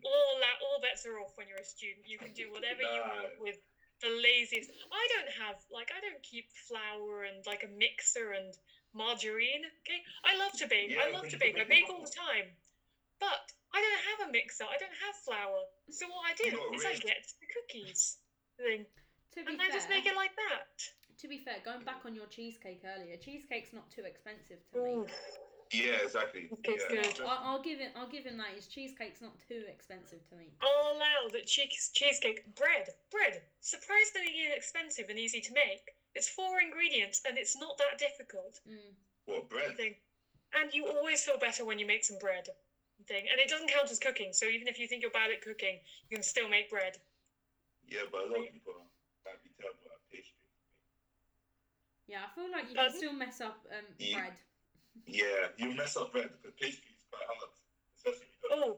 all that all bets are off when you're a student. You can do whatever you want with the laziest. I don't have like I don't keep flour and like a mixer and margarine. Okay, I love to bake. I love to bake. I bake all the time, but I don't have a mixer. I don't have flour. So what I do You're is I get the cookies thing, To be and fair, I just make it like that. to be fair, going back on your cheesecake earlier, cheesecake's not too expensive to make. Yeah, exactly. Okay, yeah. good. I, I'll give it. I'll give him that. His cheesecake's not too expensive to make. I'll allow that cheese cheesecake bread bread surprisingly inexpensive and easy to make. It's four ingredients and it's not that difficult. Mm. What bread? Thing, and you always feel better when you make some bread. Thing, and it doesn't count as cooking. So even if you think you're bad at cooking, you can still make bread. Yeah, but a lot of people might be terrible at pastry. Yeah, I feel like you can still mess up um, Yeah. bread. Yeah, you mess up bread because pastry is quite hard, especially because Oh,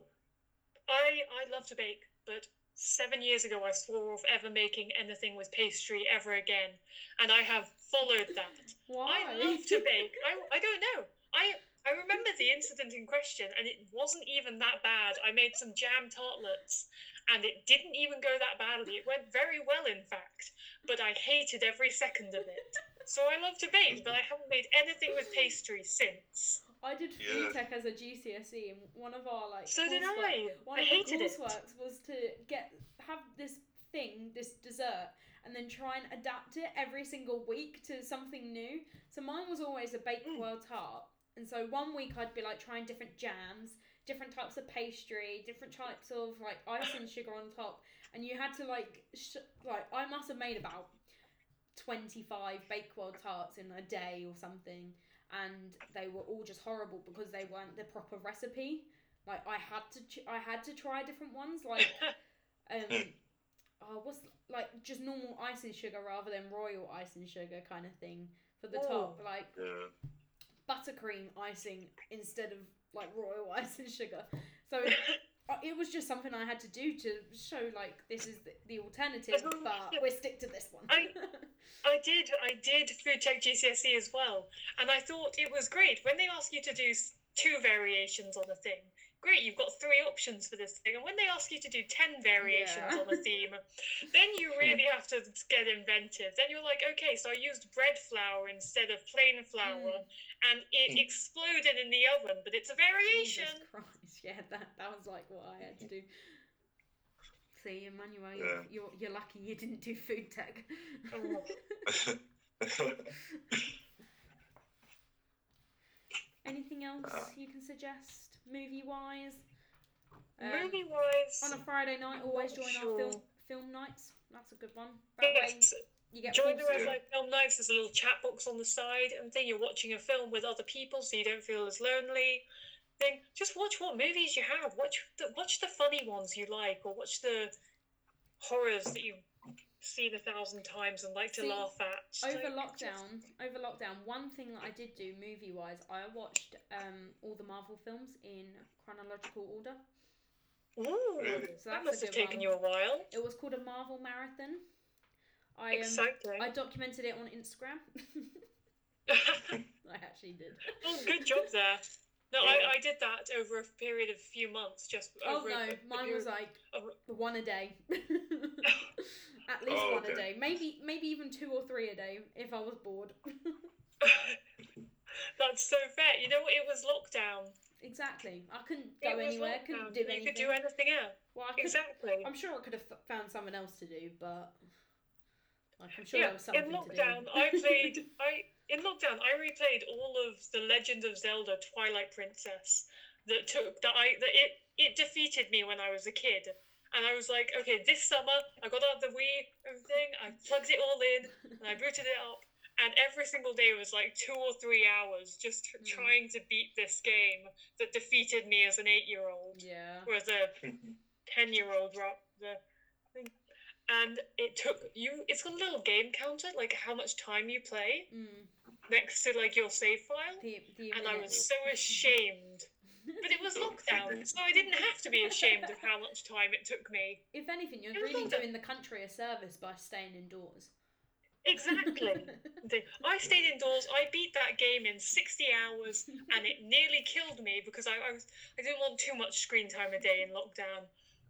I I love to bake, but seven years ago I swore off ever making anything with pastry ever again, and I have followed that. Why? I love to bake. I, I don't know. I I remember the incident in question, and it wasn't even that bad. I made some jam tartlets, and it didn't even go that badly. It went very well, in fact, but I hated every second of it. So I love to bake, but I haven't made anything with pastry since. I did Yeah. food tech as a GCSE, and one of our like So did coursework- I. One I of hated the it. was to get have this thing, this dessert, and then try and adapt it every single week to something new. So mine was always a baked Mm. world tart, and so one week I'd be like trying different jams, different types of pastry, different types of like icing sugar on top, and you had to like sh- like I must have made about twenty five Bakewell tarts in a day or something and they were all just horrible because they weren't the proper recipe. Like I had to, ch- I had to try different ones. Like, um, oh, what's like just normal icing sugar rather than royal icing sugar kind of thing for the top. Like yeah, buttercream icing instead of like royal icing sugar. So uh, it was just something I had to do to show like this is the, the alternative, but yeah. we'll stick to this one. I- I did, I did food tech GCSE as well, and I thought it was great when they ask you to do two variations on a thing. Great, you've got three options for this thing, and when they ask you to do ten variations Yeah. on a theme, then you really have to get inventive. Then you're like, okay, so I used bread flour instead of plain flour, Mm. and it Mm. exploded in the oven, but it's a variation. Jesus Christ, yeah, that that was like what I had to do. See, Emmanuel, you're, Yeah. you're you're lucky you didn't do food tech. Oh. Anything else Uh, you can suggest, movie wise? Um, Movie wise, on a Friday night, always join our film film nights. That's a good one. That way you get Join the Light Film Nights. There's a little chat box on the side and thing. You're watching a film with other people, so you don't feel as lonely. Thing. Just watch what movies you have. Watch the watch the funny ones you like, or watch the horrors that you've seen a thousand times and like to See, laugh at. Over lockdown over lockdown one thing that i did do movie wise i watched um all the marvel films in chronological order Ooh, So that must have taken one. you a while. it was called a marvel marathon i um, Exciting. i documented it on instagram i actually did oh, good job there. No, Yeah. I, I did that over a period of a few months. Just oh no mine was like one a day at least Oh, one a day maybe maybe even two or three a day if i was bored That's so fair. You know what? It was lockdown. exactly i couldn't go anywhere lockdown. couldn't do you anything could do anything else. well I could, Exactly. i'm sure i could have found someone else to do but like i'm sure yeah, there was something in to lockdown, do I played. I in lockdown, I replayed all of the Legend of Zelda: Twilight Princess. That took that I that it it defeated me when I was a kid, and I was like, okay, this summer I got out the Wii everything, I plugged it all in, and I booted it up, and every single day was like two or three hours just Mm. trying to beat this game that defeated me as an eight-year-old yeah or as a ten-year-old the. And it took you. It's got a little game counter, like how much time you play mm, next to like your save file. the, the And I was so ashamed. But it was lockdown, so I didn't have to be ashamed of how much time it took me. if anything you're really lockdown. doing the country a service by staying indoors Exactly. I stayed indoors. I beat that game in 60 hours, and it nearly killed me because I, I was I didn't want too much screen time a day in lockdown.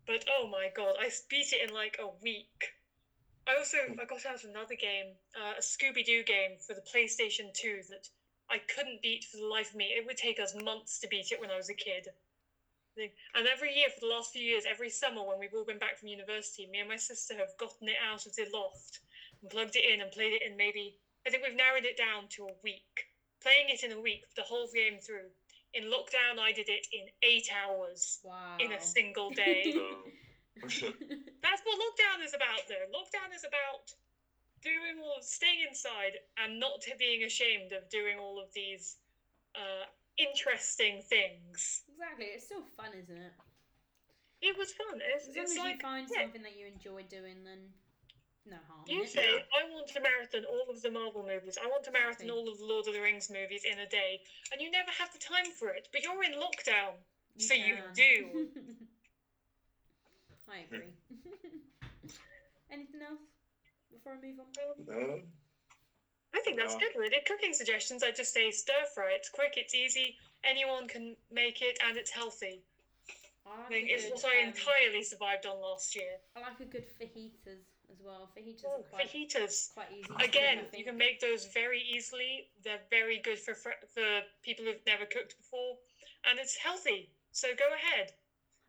But oh my god, I beat it in like a week. I also I got out another game, uh, a Scooby Doo game for the PlayStation 2 that I couldn't beat for the life of me. It would take us months to beat it when I was a kid. And every year for the last few years, every summer when we've all been back from university, me and my sister have gotten it out of the loft and plugged it in and played it in maybe I think we've narrowed it down to a week. Playing it in a week, the whole game through. In lockdown, I did it in eight hours wow. in a single day. Oh, That's what lockdown is about, though. Lockdown is about doing all, staying inside, and not being ashamed of doing all of these uh, interesting things. exactly. It's still fun, isn't it? It was fun. It's, As long it's as like you find yeah. something that you enjoy doing, then no harm. You say, I want to marathon all of the Marvel movies. I want to marathon Exactly. all of the Lord of the Rings movies in a day. And you never have the time for it. But you're in lockdown. so you do. I agree. Anything else before I move on? no. I think that's No. good, really. Cooking suggestions, I'd just say stir fry. It's quick, it's easy, anyone can make it, and it's healthy. I I like think it's good, what I um, entirely survived on last year. I like a good fajitas as well. Fajitas Oh, are quite, fajitas. quite easy. Again, I you can make those very easily. They're very good for fr- for people who've never cooked before, and it's healthy. So go ahead.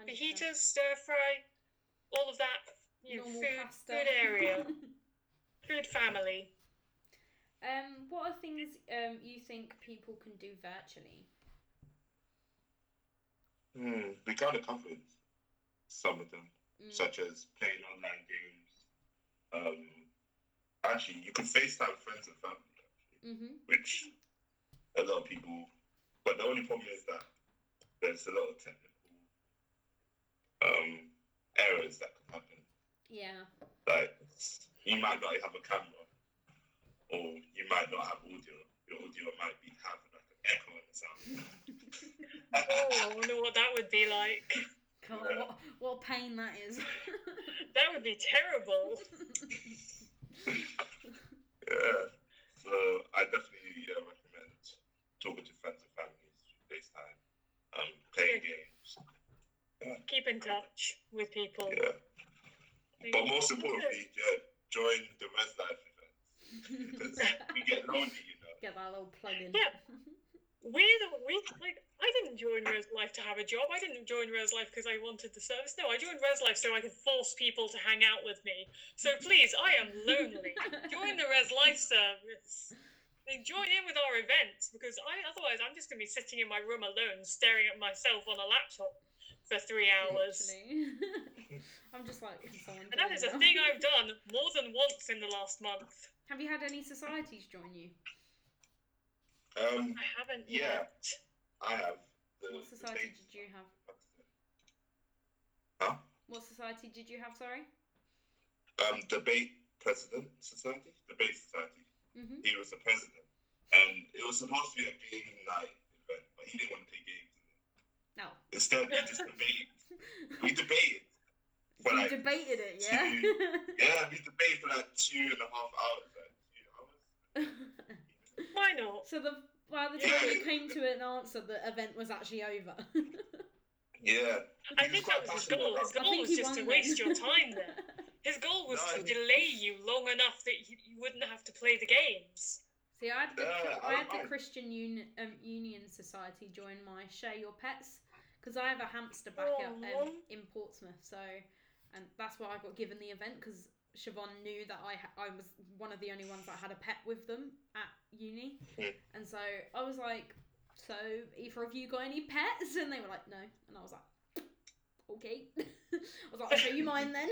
100%. Fajitas, stir fry, all of that. You know, Normal food, pasta. food area, food family. um, what are things um you think people can do virtually? Hmm, we kind of covered some of them, Mm. such as playing online games. Um, actually, you can FaceTime friends and family, Mhm. which a lot of people. But the only problem is that there's a lot of technical um, errors that can happen. Yeah. Like you might not have a camera, or you might not have audio. Your audio might be having like an echo in the sound. Oh, I wonder what that would be like. God, Yeah. what, what pain that is. That would be terrible. Yeah. So I definitely yeah, recommend talking to friends and families FaceTime, um, playing games. Keep in touch with people. Yeah. But most importantly, yeah, join the Res Life events because we get lonely, you know. Get that little plug in. Yeah. We the we like I didn't join Res Life to have a job. I didn't join Res Life because I wanted the service. No, I joined Res Life so I could force people to hang out with me. So please, I am lonely. join the Res Life service. They join in with our events because I otherwise I'm just gonna be sitting in my room alone, staring at myself on a laptop for three hours. Literally. I'm just like, can someone And that join is a thing I've done more than once in the last month. Have you had any societies join you? Um, I haven't Yeah. yet. I have. The, What society debate- did you have? Huh? What society did you have? Sorry. Um, debate president society, debate society. Mhm. He was the president, and it was supposed to be a game night event, but he didn't want to play games. No. Instead, we just debated. We debated for you like debated it, yeah. yeah, we debated for like two and a half hours. Like two hours. Why not? so the by the time it came to an answer, the event was actually over. Yeah. I think that was his goal. His. I goal think was he just to waste your time there. His goal was No, to I- delay you long enough that you, you wouldn't have to play the games. See, I had the, Yeah, I I the like- Christian Uni- um, Union Society join my Share Your Pets because I have a hamster back at, um, in Portsmouth. So, and that's why I got given the event because Siobhan knew that I ha- I was one of the only ones that had a pet with them at uni, and so I was like, "So, either of you got any pets?" And they were like, "No," and I was like, "Okay." I was like, "I'll show you mine then."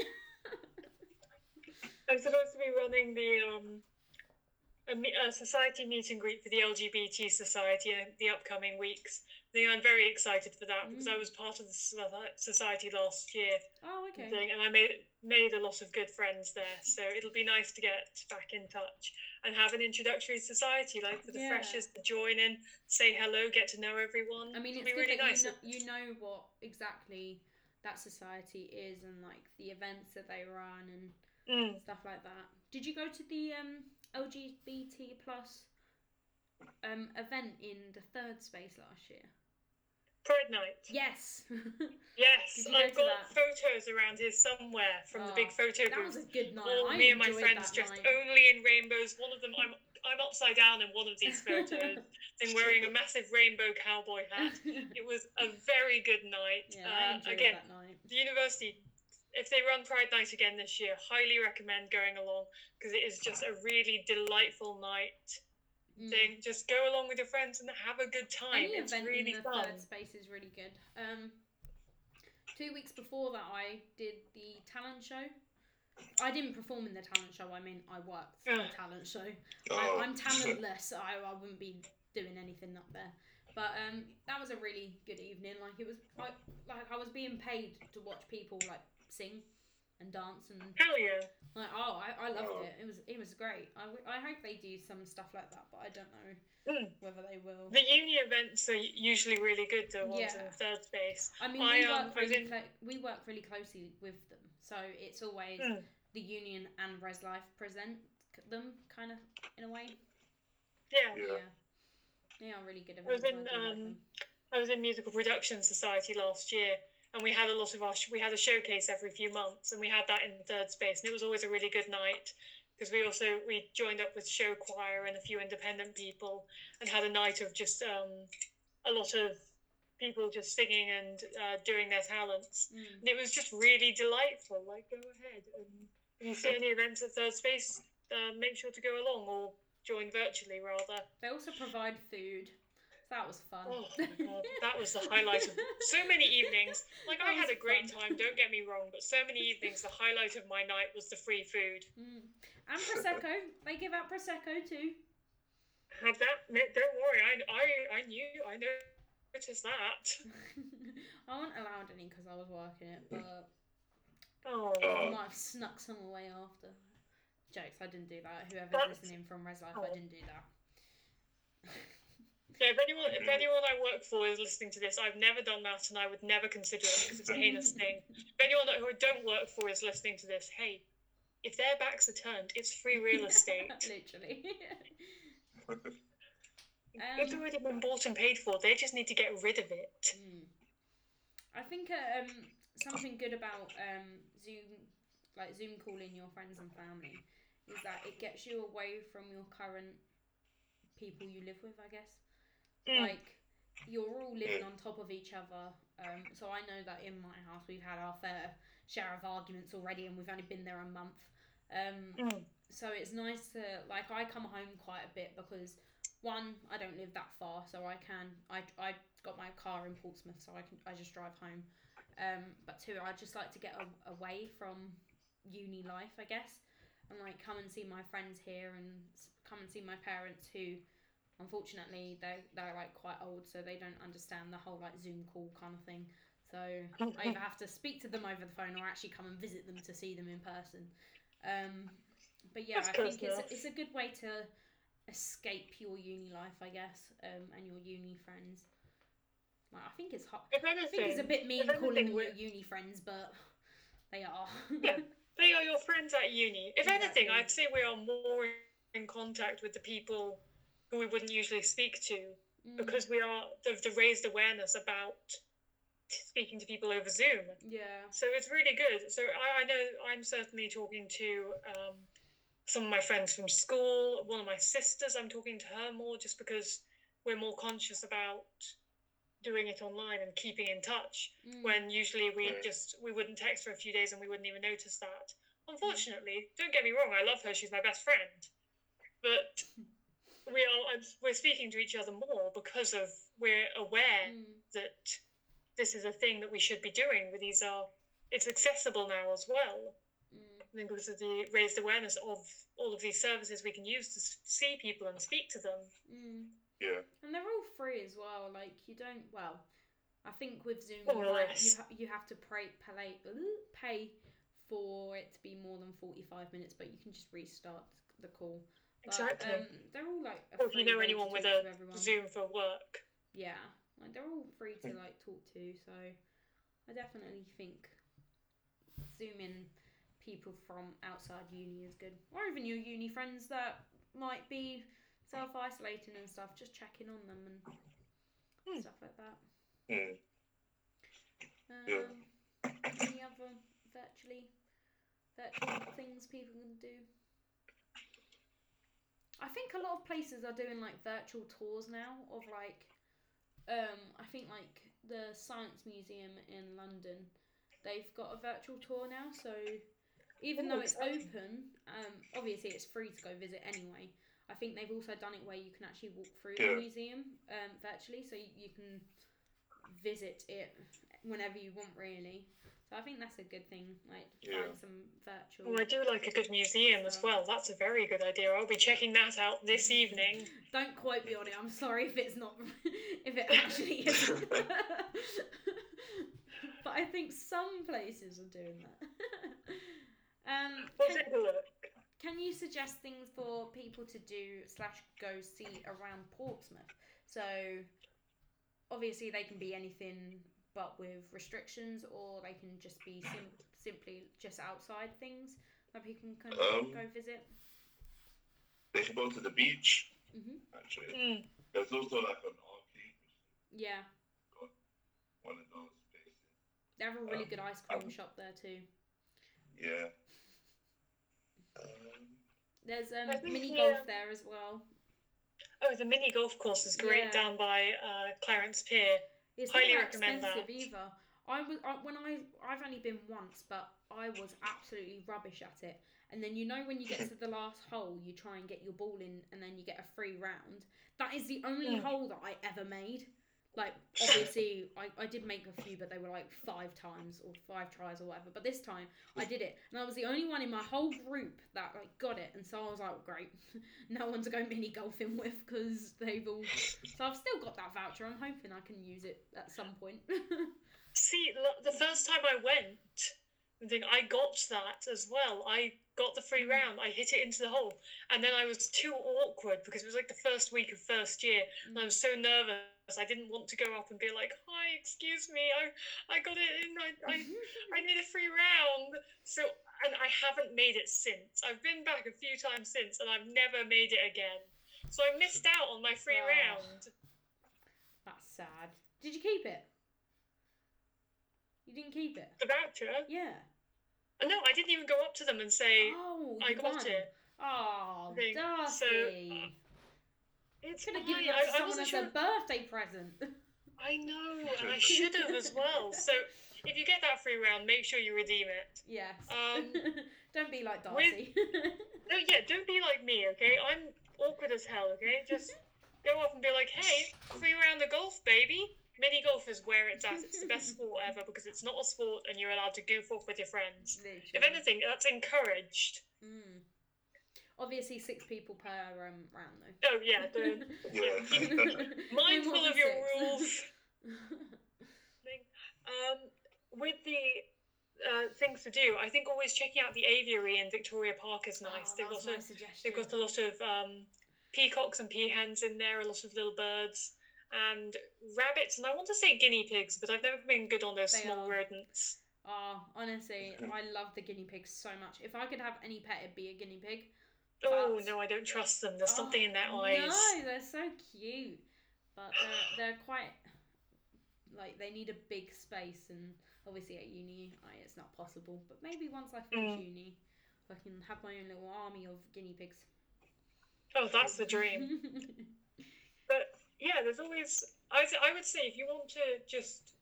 I'm supposed to be running the um a, a society meet and greet for the LGBT society in the upcoming weeks. Think I'm very excited for that because I Mm. was part of the society last year oh, okay. thing, and I made made a lot of good friends there. So it'll be nice to get back in touch and have an introductory society, like for the Yeah. freshers to join in, say hello, get to know everyone. I mean, It'll it's be really nice. you, know, you know what exactly that society is and like the events that they run and Mm. stuff like that. Did you go to the um LGBT plus um event in the third space last year? Pride night. Yes. Yes, go I've got that? photos around here somewhere from the big Oh, photo that was a good night. All I me and my friends dressed night. only in rainbows. One of them, I'm I'm upside down in one of these photos, and wearing a massive rainbow cowboy hat. It was a very good night. yeah, uh, again, that night. the university, if they run Pride Night again this year, highly recommend going along because it is just a really delightful night Mm. thing. Just go along with your friends and have a good time. Any it's event really in the fun. third space is really good. Um, two weeks before that, I did the talent show. I didn't perform in the talent show. I mean, I worked for the talent show. Oh, I, I'm talentless. I, I wouldn't be doing anything up there. But um, that was a really good evening. Like it was, I, like I was being paid to watch people like sing and dance and Hell yeah. like oh, I, I loved Oh. it. It was it was great. I, I hope they do some stuff like that, but I don't know Mm. whether they will. The uni events are usually really good, the ones in Yeah. third space. I mean, I, we um, work I was really in- clo- we work really closely with them, so it's always Mm. the union and Res Life present them kind of in a way. Yeah. Yeah. Yeah, they are really good I was events. in, I do like um. I was in Musical Production Society last year, and we had a lot of our sh- we had a showcase every few months, and we had that in third space, and it was always a really good night because we also we joined up with show choir and a few independent people, and had a night of just um, a lot of people just singing and uh, doing their talents, Mm. and it was just really delightful. Like, go ahead, and if you see any events at third space, uh, make sure to go along or join virtually rather. They also provide food. So that was fun. Oh my god, that was the highlight of so many evenings. Like I had a great fun. time, don't get me wrong, but so many evenings the highlight of my night was the free food. Mm. And prosecco. they give out prosecco too. Had that don't worry, I I I knew I know. noticed that. I wasn't allowed any because I was working it, but Oh, I Oh. might have snuck some away after. Jokes, I didn't do that. Whoever's That's- listening from Res Life, I oh. didn't do that. yeah. If anyone if anyone I work for is listening to this, I've never done that, and I would never consider it because it's a heinous thing. If anyone who I don't work for is listening to this, hey, if their backs are turned, it's free real estate. Literally. it's Um, already been bought and paid for. They just need to get rid of it. Mm. I think uh, um, something good about um, Zoom, like Zoom calling your friends and family, is that it gets you away from your current people you live with. I guess Mm. like you're all living on top of each other. Um, so I know that in my house we've had our fair share of arguments already, and we've only been there a month. Um, Mm. so it's nice to like I come home quite a bit because one I don't live that far so I can I I got my car in Portsmouth so I can I just drive home um but two I just like to get a, away from uni life I guess and like come and see my friends here and come and see my parents who unfortunately they they're like quite old so they don't understand the whole like Zoom call kind of thing so I either have to speak to them over the phone or actually come and visit them to see them in person. Um, but yeah, That's I think it's a, it's a good way to escape your uni life, I guess, um, and your uni friends. Like, I think it's hot. If I think it's a bit mean calling them your uni friends, but they are. Yeah. they are your friends at uni. If anything, I'd say we are more in contact with the people we wouldn't usually speak to Mm, because we are the, the raised awareness about speaking to people over Zoom. yeah. So it's really good. So I, I know I'm certainly talking to um, some of my friends from school. One of my sisters, I'm talking to her more just because we're more conscious about doing it online and keeping in touch Mm, when usually we Mm. just we wouldn't text for a few days and we wouldn't even notice that. Unfortunately, don't get me wrong, I love her. She's my best friend, but we are we're speaking to each other more because of we're aware mm, that this is a thing that we should be doing. That these are it's accessible now as well. mm. I think because of the raised awareness of all of these services we can use to see people and speak to them. Mm. Yeah. And they're all free as well. Like you don't. Well, I think with Zoom, More you, or have, you, ha- you have to pay, pay pay for it to be more than forty five minutes, but you can just restart the call. But, Exactly. Um, they're all like. Or if you know anyone with a to. Zoom for work. Yeah, like they're all free to like talk to. So I definitely think zooming people from outside uni is good, or even your uni friends that might be self isolating and stuff, just checking on them and Hmm. stuff like that. Hmm. Um, Yeah. Any other virtually virtual things people can do? I think a lot of places are doing like virtual tours now of like um I think like the Science Museum in London they've got a virtual tour now so even Oh, though it's exciting. open um obviously it's free to go visit anyway I think they've also done it where you can actually walk through Yeah. the museum um virtually so you, you can visit it whenever you want really so I think that's a good thing like Yeah. find some virtual Oh, I do like a good museum as well. That's a very good idea. I'll be checking that out this evening. Don't quote me on it. I'm sorry if it's not, if it actually is. but I think some places are doing that. um, We'll can, take a look. can you suggest things for people to do slash go see around Portsmouth? So obviously they can be anything but with restrictions, or they can just be sim- simply just outside things that people can Um, go visit. They can go to the beach, hmm actually. Mm. There's also like an arcade, Yeah, one of those places. they have a really Um, good ice cream um, shop there too. Yeah. Um, There's um, I think, mini yeah. golf there as well. Oh, the mini golf course is great Yeah. down by uh, Clarence Pier. It's Highly not recommend expensive that. either. I was I, when I I've only been once, but I was absolutely rubbish at it. And then you know when you get to the last hole, you try and get your ball in, and then you get a free round. That is the only Mm. hole that I ever made. Like obviously, I, I did make a few, but they were like five times or five tries or whatever. But this time I did it, and I was the only one in my whole group that like got it. And so I was like, great, no one to go mini golfing with because they've all. So I've still got that voucher. I'm hoping I can use it at some point. See, the first time I went, I think I got that as well. I got the free mm. round. I hit it into the hole, and then I was too awkward because it was like the first week of first year, and I mm. was so nervous. I didn't want to go up and be like, "Hi, excuse me, I I got it in. I I, I need a free round." So, and I haven't made it since. I've been back a few times since, and I've never made it again. So I missed out on my free Oh. round. That's sad. Did you keep it? You didn't keep it? The voucher. Yeah. Uh, No, I didn't even go up to them and say Oh, I got won. it. Oh, Thing. So, Darcy. It's Could have fine. given that I, to I someone wasn't as sure. a birthday present. I know, and I should have as well. So if you get that free round, make sure you redeem it. yes. Um, Don't be like with- Darcy. No, yeah, don't be like me, okay? I'm awkward as hell, okay? Just go off and be like, hey, free round of golf, baby. Mini golf is where it's at. It's the best sport ever because it's not a sport and you're allowed to goof off with your friends. If anything, that's encouraged. Mm. Obviously, six people per um, round, though. Oh, yeah, don't. yeah. Mindful of your six. rules. Um, with the uh, things to do, I think always checking out the aviary in Victoria Park is nice. Oh, they've, got my a, they've got a lot of um, peacocks and peahens in there, a lot of little birds, and rabbits, and I want to say guinea pigs, but I've never been good on those They small are. rodents. Oh, honestly, I love the guinea pigs so much. If I could have any pet, it'd be a guinea pig. Oh no, I don't trust them. There's something in their Oh, eyes. No, they're so cute, but they're they're quite like they need a big space, and obviously at uni, I, it's not possible. But maybe once I finish Mm. uni, I can have my own little army of guinea pigs. Oh, that's the dream. But yeah, there's always. I I would say if you want to just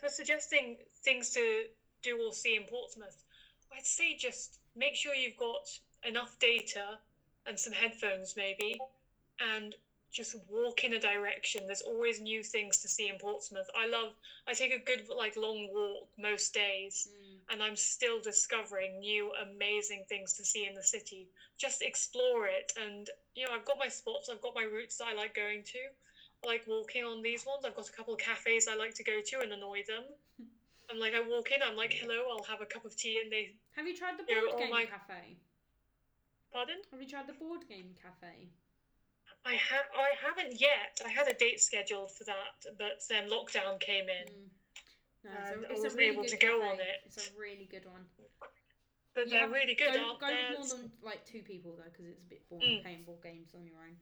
for suggesting things to do or see in Portsmouth, I'd say just make sure you've got enough data and some headphones maybe, and just walk in a direction. There's always new things to see in Portsmouth. I love. I take a good like long walk most days Mm. and I'm still discovering new amazing things to see in the city. Just explore it, and you know, I've got my spots, I've got my routes that I like going to. I like walking on these ones. I've got a couple of cafes I like to go to and annoy them. I'm like, I walk in, I'm like, hello, I'll have a cup of tea, and they, Have you tried the board all game my- cafe? Pardon? Have you tried the board game cafe? I ha- I haven't yet. I had a date scheduled for that, but then lockdown came in. Mm. No, And it's I a, a wasn't really able good to go cafe. on it. It's a really good one. but they're have- really good. Go, aren't go with more than like two people though, because it's a bit boring Mm. playing board games on your own.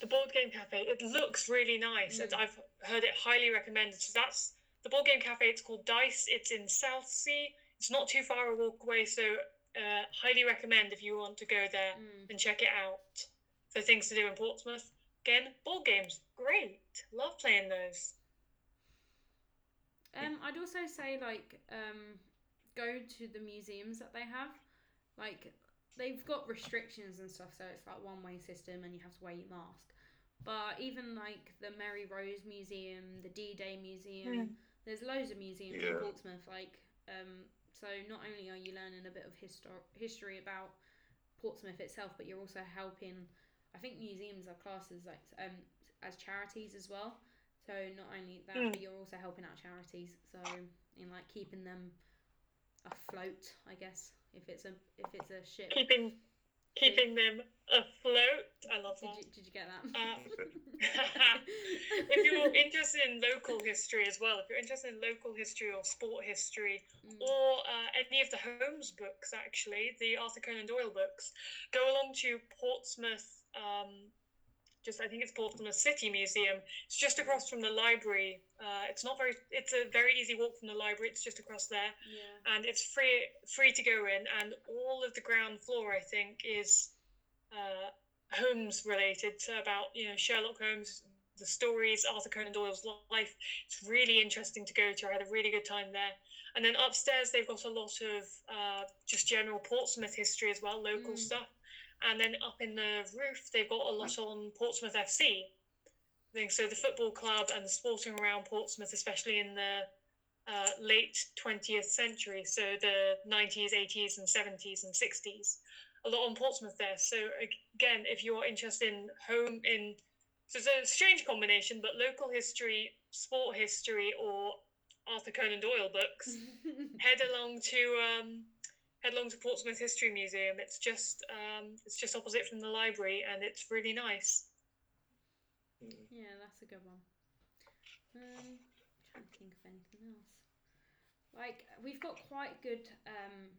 the board game cafe it looks really nice and Mm. i've heard it highly recommended so that's the board game cafe it's called dice it's in southsea it's not too far a walk away so uh, highly recommend if you want to go there Mm. and check it out for things to do in portsmouth again board games great love playing those Um, I'd also say like um, go to the museums that they have. Like they've got restrictions and stuff, so it's like one way system, and you have to wear your mask. But even like the Mary Rose Museum, the D Day Museum, Mm. there's loads of museums in Portsmouth. Like um, so not only are you learning a bit of histor- history about Portsmouth itself, but you're also helping. I think museums are classed as like um, as charities as well. So not only that, Mm. but you're also helping out charities. So in like keeping them afloat, I guess. If it's a if it's a ship. keeping keeping them afloat i love Did that you, did you get that? Uh, if you're interested in local history as well, if you're interested in local history or sport history, Mm. or uh, any of the Holmes books, actually, the Arthur Conan Doyle books, go along to Portsmouth. Um, just I think it's Portsmouth City Museum. It's just across from the library. Uh, it's not very. It's a very easy walk from the library. It's just across there, yeah. and it's free free to go in. And all of the ground floor, I think, is uh, Holmes related to about you know Sherlock Holmes, the stories, Arthur Conan Doyle's life. It's really interesting to go to. I had a really good time there. And then upstairs they've got a lot of uh, just general Portsmouth history as well, local Mm. stuff. And then up in the roof they've got a lot on Portsmouth FC. So the football club and the sporting around Portsmouth, especially in the uh, late 20th century, so the 90s, 80s, and 70s and 60s a lot on Portsmouth there. So again, if you're interested in home in, so it's a strange combination, but local history, sport history, or Arthur Conan Doyle books, head along to um, head along to Portsmouth History Museum. It's just um, it's just opposite from the library, and it's really nice. yeah, that's a good one. Um, trying to think of anything else. Like we've got quite good um,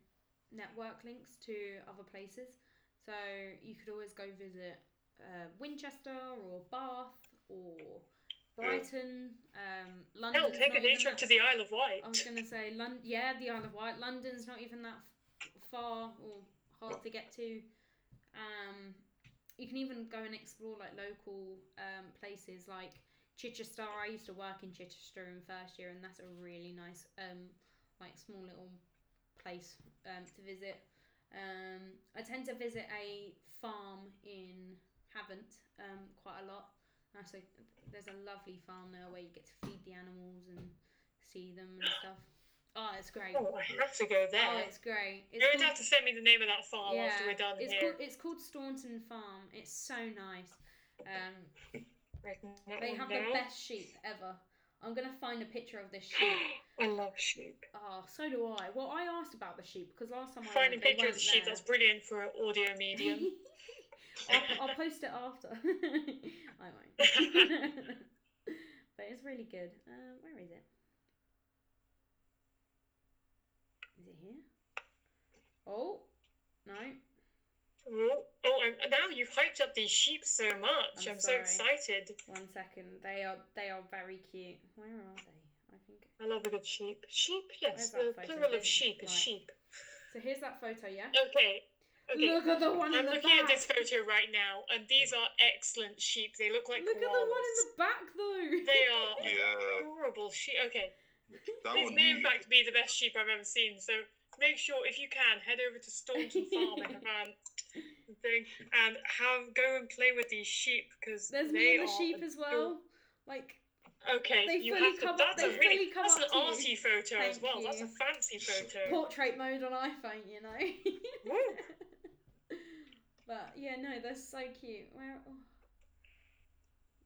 network links to other places, so you could always go visit uh, Winchester or Bath or Brighton, um, London. Hell, take a day trip to the Isle of Wight. I was gonna say London. Yeah, the Isle of Wight. London's not even that f- far or hard to get to. Um, you can even go and explore like local um, places like Chichester. I used to work in Chichester in first year, and that's a really nice um, like small little place um, to visit. Um, I tend to visit a farm in Havant um, quite a lot. That's a, there's a lovely farm there where you get to feed the animals and see them and stuff. Oh, it's great. Oh, I have to go there. Oh, it's great. It's You're going to called- have to send me the name of that farm after we're done it's here. called it's called Staunton Farm. It's so nice. Um, they have the best sheep ever. I'm gonna find a picture of this sheep. I love sheep. Oh, so do I. Well, I asked about the sheep because last time I went, they picture of the sheep, there. that's brilliant for an audio medium. I'll, I'll post it after. I won't. but it's really good. Uh, where is it? Is it here? Oh, no. oh, oh I'm, now you've hyped up these sheep so much. I'm I'm, so excited. One second. They are they are very cute. Where are they? I think. I love a good sheep. Sheep, yes. The plural of sheep is right. sheep. So here's that photo. Yeah. Okay. Okay. Look at the one in I'm the looking back. at this photo right now, and these are excellent sheep. They look like Look at the one in the back though. They are Yeah, adorable sheep. Okay. That These one. may in fact be the best sheep I've ever seen. So make sure if you can head over to Staunton Farm and um, thing and have go and play with these sheep because There's they me and the sheep as well. Like Okay, They you fully have to. come- that's they a really fully come that's an up to you. arty photo as Thank well. That's a fancy photo. portrait mode on iPhone, you know. But yeah, no, they're so cute. Where, oh.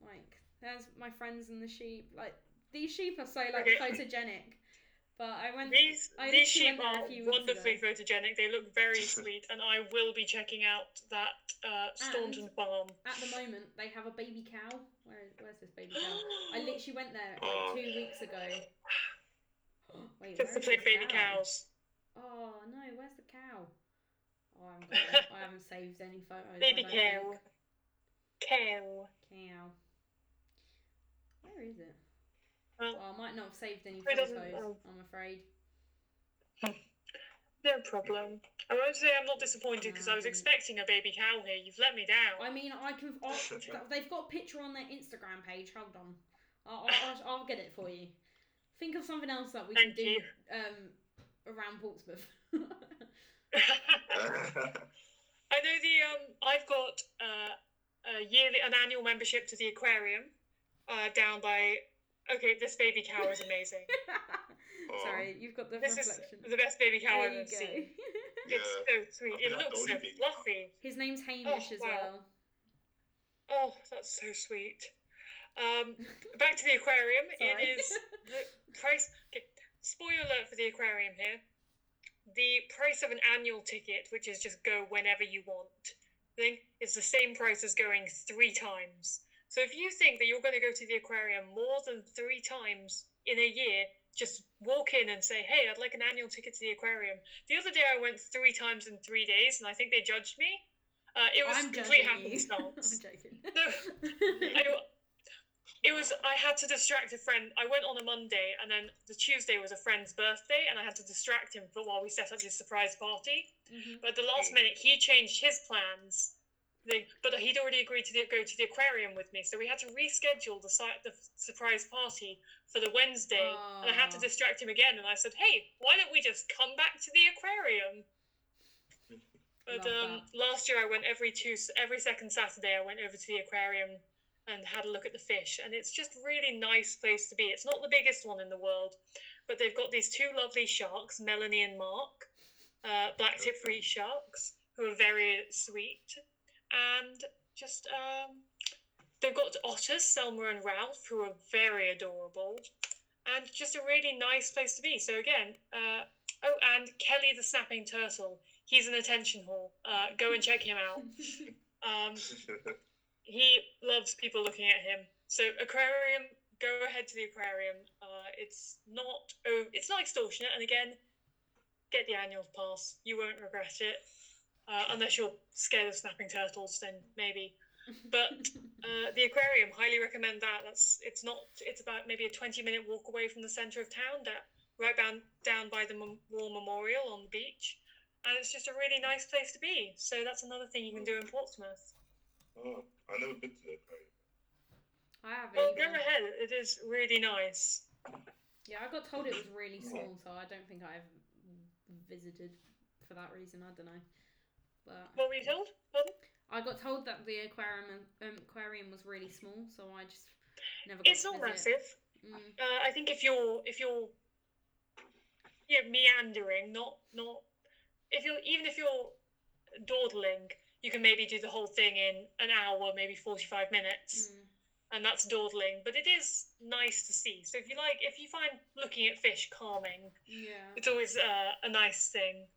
like, there's my friends and the sheep. Like these sheep are so like Okay. photogenic. But I went. These I these sheep went are a few weeks wonderfully ago. photogenic. They look very sweet, and I will be checking out that uh, Staunton Farm. At the moment, they have a baby cow. Where is, where's this baby cow? I literally went there like Oh. two weeks ago. Wait, Just to play this baby cow? cows. Oh no, where's the cow? Oh, I haven't, got. I haven't saved any photos. Baby cow. think. Cow. Cow. Where is it? Well, Oh, I might not have saved any photos. oh. I'm afraid. no problem. I won't say I'm not disappointed because I was expecting a baby cow here. You've let me down. I mean, I can. i they've got a picture on their Instagram page. Hold on, I'll, I'll, I'll get it for you. Think of something else that we Thank can do um, around Portsmouth. I know the um. I've got uh, a yearly, an annual membership to the aquarium, uh, down by. Okay, this baby cow is amazing. Sorry, you've got the this is the best baby cow There I've ever go. seen. yeah. It's so sweet. I It looks so only baby cow. fluffy. His name's Hamish as wow. well. Oh, that's so sweet. Um, back to the aquarium. Sorry. It is the price. Okay, spoiler alert for the aquarium here. The price of an annual ticket, which is just go whenever you want, thing, is the same price as going three times. So if you think that you're going to go to the aquarium more than three times in a year, just walk in and say, "Hey, I'd like an annual ticket to the aquarium." The other day I went three times in three days, and I think they judged me. Uh, it was I'm complete you. I'm happenstance. joking. I, it was I had to distract a friend. I went on a Monday, and then the Tuesday was a friend's birthday, and I had to distract him for while we set up this surprise party. Mhm. But at the last minute, he changed his plans. The, but he'd already agreed to the, go to the aquarium with me, so we had to reschedule the the surprise party for the Wednesday, and I had to distract him again. And I said, "Hey, why don't we just come back to the aquarium?" But um, last year I went every two every second Saturday. I went over to the aquarium and had a look at the fish, and it's just really nice place to be. It's not the biggest one in the world, but they've got these two lovely sharks, Melanie and Mark, uh, black tip reef sharks, who are very sweet, and just um, they've got otters, Selma and Ralph, who are very adorable, and just a really nice place to be. So again, uh, oh, and Kelly the snapping turtle. He's an attention whore. Uh, go and check him out. Um, he loves people looking at him. So aquarium, go ahead to the aquarium. Uh, it's not oh, it's not extortionate, and again, get the annual pass. You won't regret it, uh, unless you're scared of snapping turtles. Then maybe. But uh, the aquarium, highly recommend that. That's it's not. It's about maybe a twenty minute walk away from the centre of town. That right down down by the Mem- War Memorial on the beach, and it's just a really nice place to be. So that's another thing you can do in Portsmouth. oh, I've never been to the aquarium. I haven't. Well, go ahead. It is really nice. Yeah, I got told it was really small, so I don't think I've visited for that reason. I don't know, but What were you told? I got told that the aquarium um, aquarium was really small, so I just never. Got It's to not massive. Mm. Uh, I think if you're if you're yeah meandering, not not if you're even if you're dawdling, you can maybe do the whole thing in an hour, maybe forty five minutes, Mm. and that's dawdling. But it is nice to see. So if you like, if you find looking at fish calming, Yeah, it's always uh, a nice thing.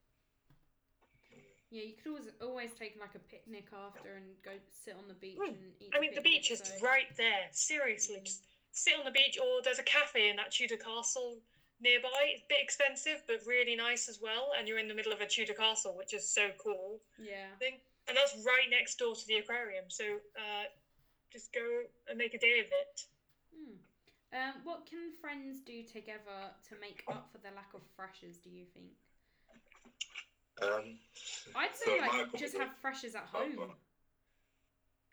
Yeah. You could always always take like a picnic after and go sit on the beach Mm. and eat. I mean, the picnic, beach is so- right there. Seriously, Mm. just sit on the beach, or there's a cafe in that Tudor castle nearby. It's a bit expensive, but really nice as well. And you're in the middle of a Tudor castle, which is so cool. Yeah. Thing, and that's right next door to the aquarium. So uh, just go and make a day of it. Hmm. Um, what can friends do together to make up for the lack of freshers? Do you think? Um, I'd so say my like just accommodation- have freshers at home.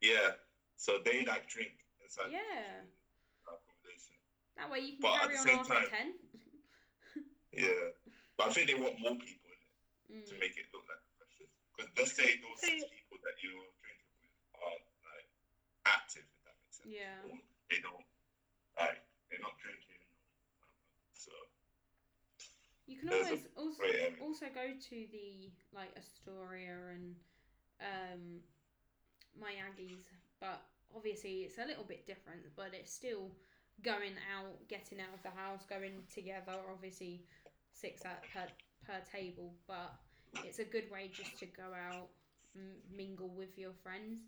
Yeah, so they like drink inside Yeah. accommodation. That way you can But at carry the on same after time- ten. Yeah, but I think they want more people in it to Mm. make it look like precious. Because let's say those six people that you're drinking with are like active, if that makes sense. Yeah. Or They don't like they're not drinking. So You can There's a always also also go to the like Astoria and um my Aggies, but obviously it's a little bit different. But it's still going out, getting out of the house, going together. Obviously, six at per per table, but it's a good way just to go out, mingle with your friends.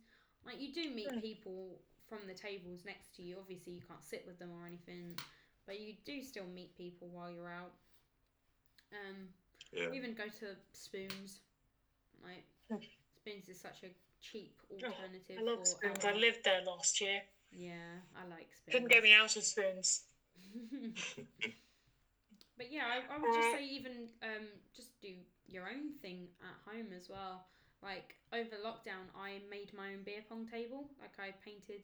Like you do meet Mm. people from the tables next to you. Obviously, you can't sit with them or anything, but you do still meet people while you're out. Um, Yeah. We even go to spoons. Like spoons is such a cheap alternative. I love for spoons. our- I lived there last year. Yeah, I like spoons. Couldn't get me out of spoons. but yeah, I, I would just Uh, say even um, just do your own thing at home as well. Like over lockdown, I made my own beer pong table. Like I painted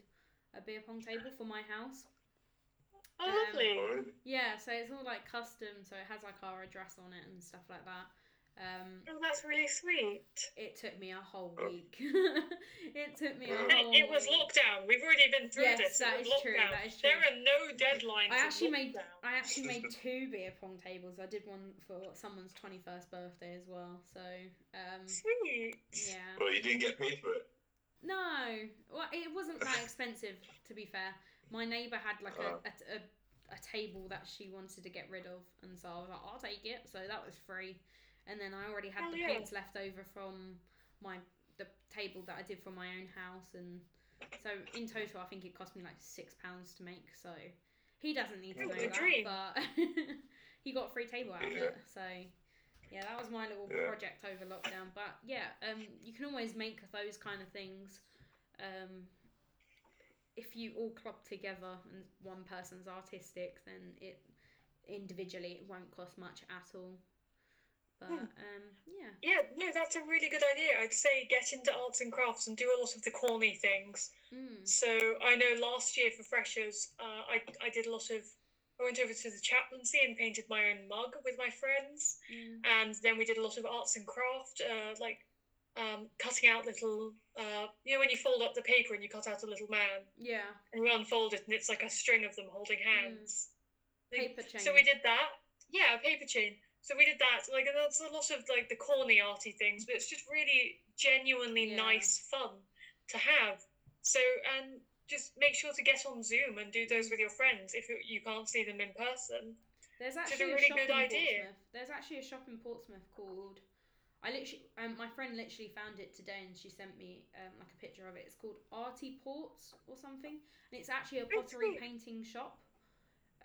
a beer pong table for my house. Oh, Um, lovely. Oh. Yeah, so it's all like custom, so it has like our address on it and stuff like that. Um, Oh, that's really sweet. it took me a whole Oh. week. it took me a whole. It, it was lockdown. We've already been through Yes, this. that it true, that is true. There are no deadlines. I actually made. I actually made two beer pong tables. I did one for someone's twenty first birthday as well. So um, Sweet. yeah. Well, you didn't get paid for it. No, well, it wasn't that expensive to be fair. My neighbour had like a, Oh. a, a a table that she wanted to get rid of, and so I was like, I'll take it. So that was free, and then I already had the yeah. paints left over from my the table that I did for my own house, and so in total, I think it cost me like six pounds to make. So he doesn't need to know that, dream. but he got a free table out of it. So yeah, that was my little Yeah. project over lockdown. But yeah, um, you can always make those kind of things. Um, if you all club together and one person's artistic, then it individually it won't cost much at all. But Hmm. um, yeah, Yeah, no, that's a really good idea. I'd say get into arts and crafts and do a lot of the corny things. mm, So I know last year for freshers, uh, I I did a lot of. I went over to the chaplaincy and painted my own mug with my friends, mm, and then we did a lot of arts and craft, uh, like um, cutting out little. Uh, you know when you fold up the paper and you cut out a little man yeah, and you unfold it and it's like a string of them holding hands. Like, paper chain. So we did that. Yeah, a paper chain. So we did that. Like and that's a lot of like the corny arty things, but it's just really genuinely Yeah. nice fun to have. So and just make sure to get on Zoom and do those with your friends if you, you can't see them in person. There's actually a, really shop good in idea. Portsmouth. There's actually a shop in Portsmouth called. I literally, um, my friend literally found it today, and she sent me um, like a picture of it. It's called Artie Ports or something, and it's actually a pottery painting shop.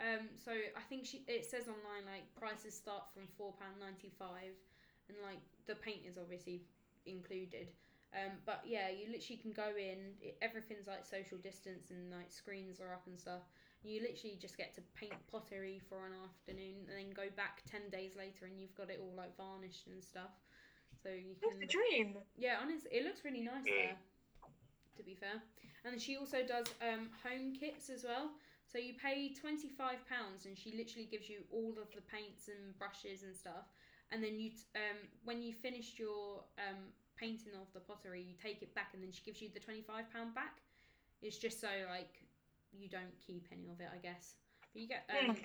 Um, so I think she it says online like prices start from four pound ninety five, and like the paint is obviously included. Um, but yeah, you literally can go in. It, everything's like social distance and like screens are up and stuff. You literally just get to paint pottery for an afternoon and then go back 10 days later and you've got it all like varnished and stuff. So you That's can. the dream. Yeah, honestly, it looks really nice there, to be fair. And she also does um, home kits as well. So you pay £25 and she literally gives you all of the paints and brushes and stuff. And then you, t- um, when you finished your um, painting of the pottery, you take it back and then she gives you the £25 back. It's just so like you don't keep any of it, I guess. But you get um,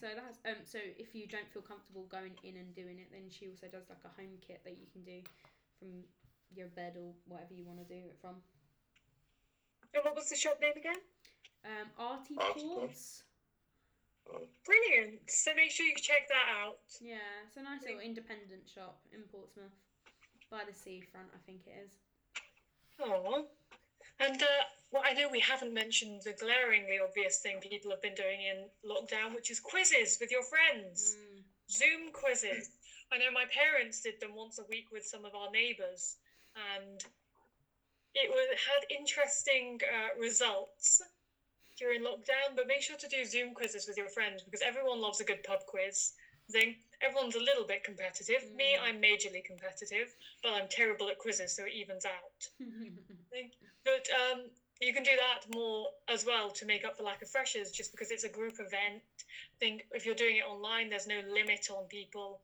so that's um so if you don't feel comfortable going in and doing it, then she also does like a home kit that you can do from your bed or whatever you want to do it from. And what was the shop name again? Um, Arty Ports. Brilliant. So make sure you check that out. Yeah, it's a nice little independent shop in Portsmouth, by the seafront, I think it is. Oh. And uh, well, I know we haven't mentioned the glaringly obvious thing people have been doing in lockdown, which is quizzes with your friends. Mm, Zoom quizzes. I know my parents did them once a week with some of our neighbours, and it was, had interesting uh, results during lockdown. But make sure to do Zoom quizzes with your friends because everyone loves a good pub quiz. Thing. Everyone's a little bit competitive. Me, Mm. I'm majorly competitive, but I'm terrible at quizzes, so it evens out. But um, you can do that more as well to make up for lack of freshers, just because it's a group event. I think if you're doing it online, there's no limit on people.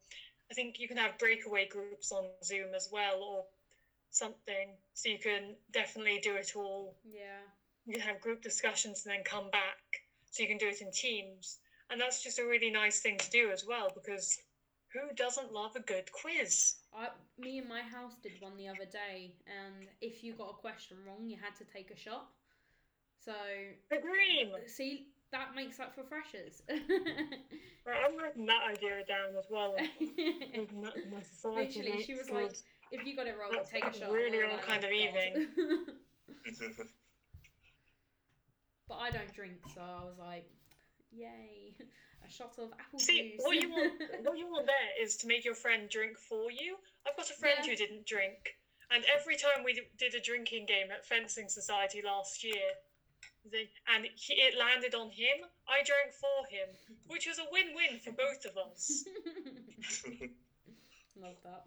I think you can have breakaway groups on Zoom as well, or something, so you can definitely do it all. yeah. You can have group discussions and then come back, so you can do it in teams, and that's just a really nice thing to do as well, because who doesn't love a good quiz? I, me and my house did one the other day, and if you got a question wrong, you had to take a shot. So, The dream. see, that makes up for freshers. Right, I'm writing that idea down as well. Moving that in my society Literally, she was like, if you got it wrong, That's take a that's shot. really We were all like, kind of evening. But I don't drink, so I was like, Yay! A shot of apple See, juice. what you want, what you want there is to make your friend drink for you. I've got a friend Yeah. who didn't drink, and every time we did a drinking game at Fencing Society last year, the, and he, it landed on him, I drank for him, which was a win-win for both of us. Love that.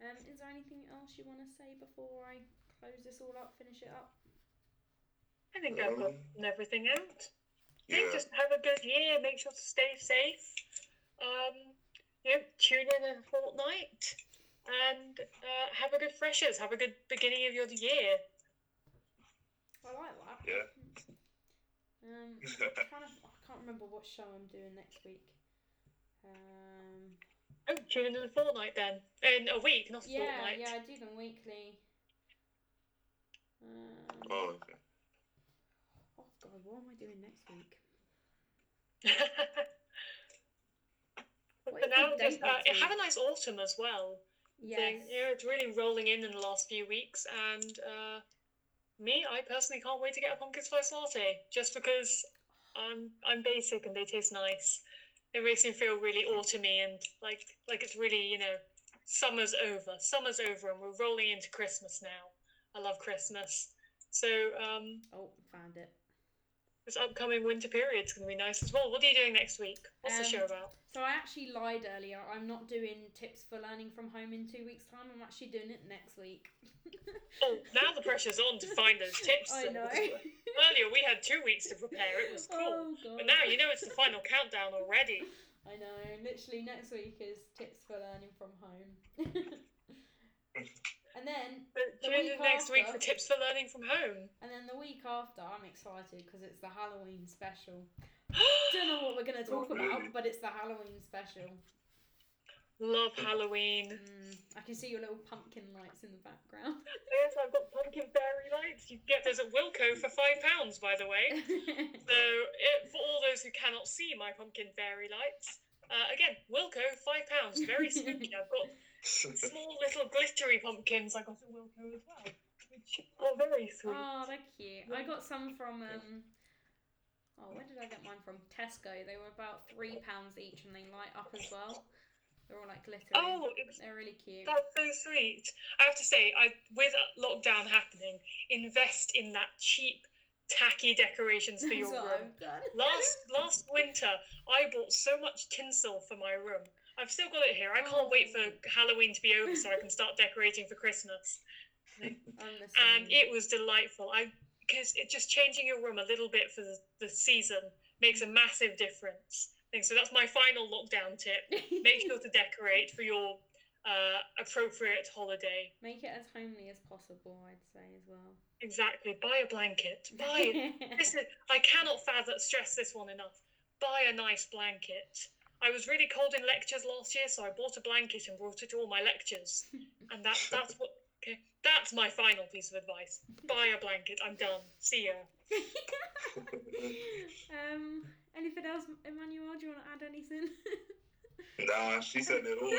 um, is there anything else you want to say before I close this all up, finish it up? I think I've got Um, everything out. I yeah. just have a good year. Make sure to stay safe. Um, you know, tune in in a fortnight, and uh, have a good freshers. Have a good beginning of your year. I like that. Yeah. Um, kind of, I can't remember what show I'm doing next week. Um, Oh, tune in in a fortnight then. In a week, not a yeah, fortnight. yeah, I do them weekly. Um, oh, okay. oh God, what am I doing next week? But What for is the now, just uh, have a nice autumn as well. Yes. thing. You know, it's really rolling in in the last few weeks, and uh, me, I personally can't wait to get a pumpkin spice latte just because I'm I'm basic and they taste nice. It makes me feel really autumny and like like it's really you know summer's over, summer's over, and we're rolling into Christmas now. I love Christmas, so um, Oh, found it. This upcoming winter period's gonna be nice as well. What are you doing next week? What's the Um, show about? So I actually lied earlier. I'm not doing tips for learning from home in two weeks' time. I'm actually doing it next week. Oh, now the pressure's on to find those tips. I know. Earlier we had two weeks to prepare. It was cool. Oh. But now you know it's the final countdown already. I know. Literally next week is tips for learning from home. and then The tune week in next week after- for tips for learning from home. and then the week after, I'm excited because it's the Halloween special. Don't know what we're gonna talk Oh, about, but it's the Halloween special. Love Halloween. Mm, I can see your little pumpkin lights in the background. Yes, I've got pumpkin fairy lights. You get those at Wilko for five pounds, by the way. So, it, for all those who cannot see my pumpkin fairy lights, uh, again, Wilko, five pounds. Very spooky. I've got small little glittery pumpkins I got at Wilko as well, which are very sweet. oh, they're cute. I got some from um. Oh, where did I get mine from? Tesco. They were about three pounds each, and they light up as well. They're all like glittery. Oh, it's They're really cute. That's so sweet. I have to say, I with lockdown happening, invest in that cheap, tacky decorations for your That's room. Last last winter, I bought so much tinsel for my room. I've still got it here. I can't wait for. Halloween to be over so I can start decorating for Christmas. And it was delightful. I because it just changing your room a little bit for the, the season makes a massive difference. So. That's my final lockdown tip. Make sure to decorate for your uh, appropriate holiday. Make it as homely as possible, I'd say as well. Exactly. Buy a blanket. Buy this is, I cannot fathom stress this one enough. Buy a nice blanket. I was really cold in lectures last year, so I bought a blanket and brought it to all my lectures. And that that's what okay. That's my final piece of advice. Buy a blanket. I'm done. See ya. um, anything else, Emmanuel? Do you want to add anything? nah, she said it all.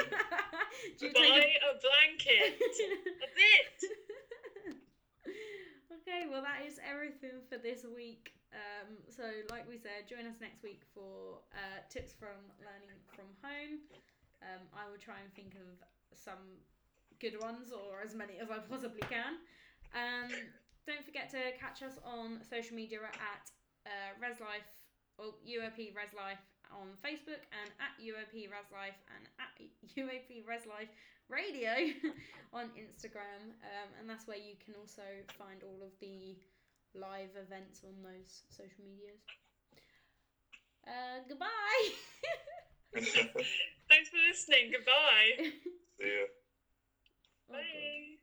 Do you Buy take a blanket. That's it. okay, well that is everything for this week. Um, so like we said, join us next week for uh, tips from learning from home. Um, I will try and think of some good ones or as many as I possibly can. Um, don't forget to catch us on social media at uh, ResLife or UOP ResLife on Facebook and at UOP ResLife and at UOP ResLife Radio on Instagram, um, and that's where you can also find all of the live events on those social medias. Uh, goodbye. Thanks for listening. Goodbye. See ya. Oh, Bye.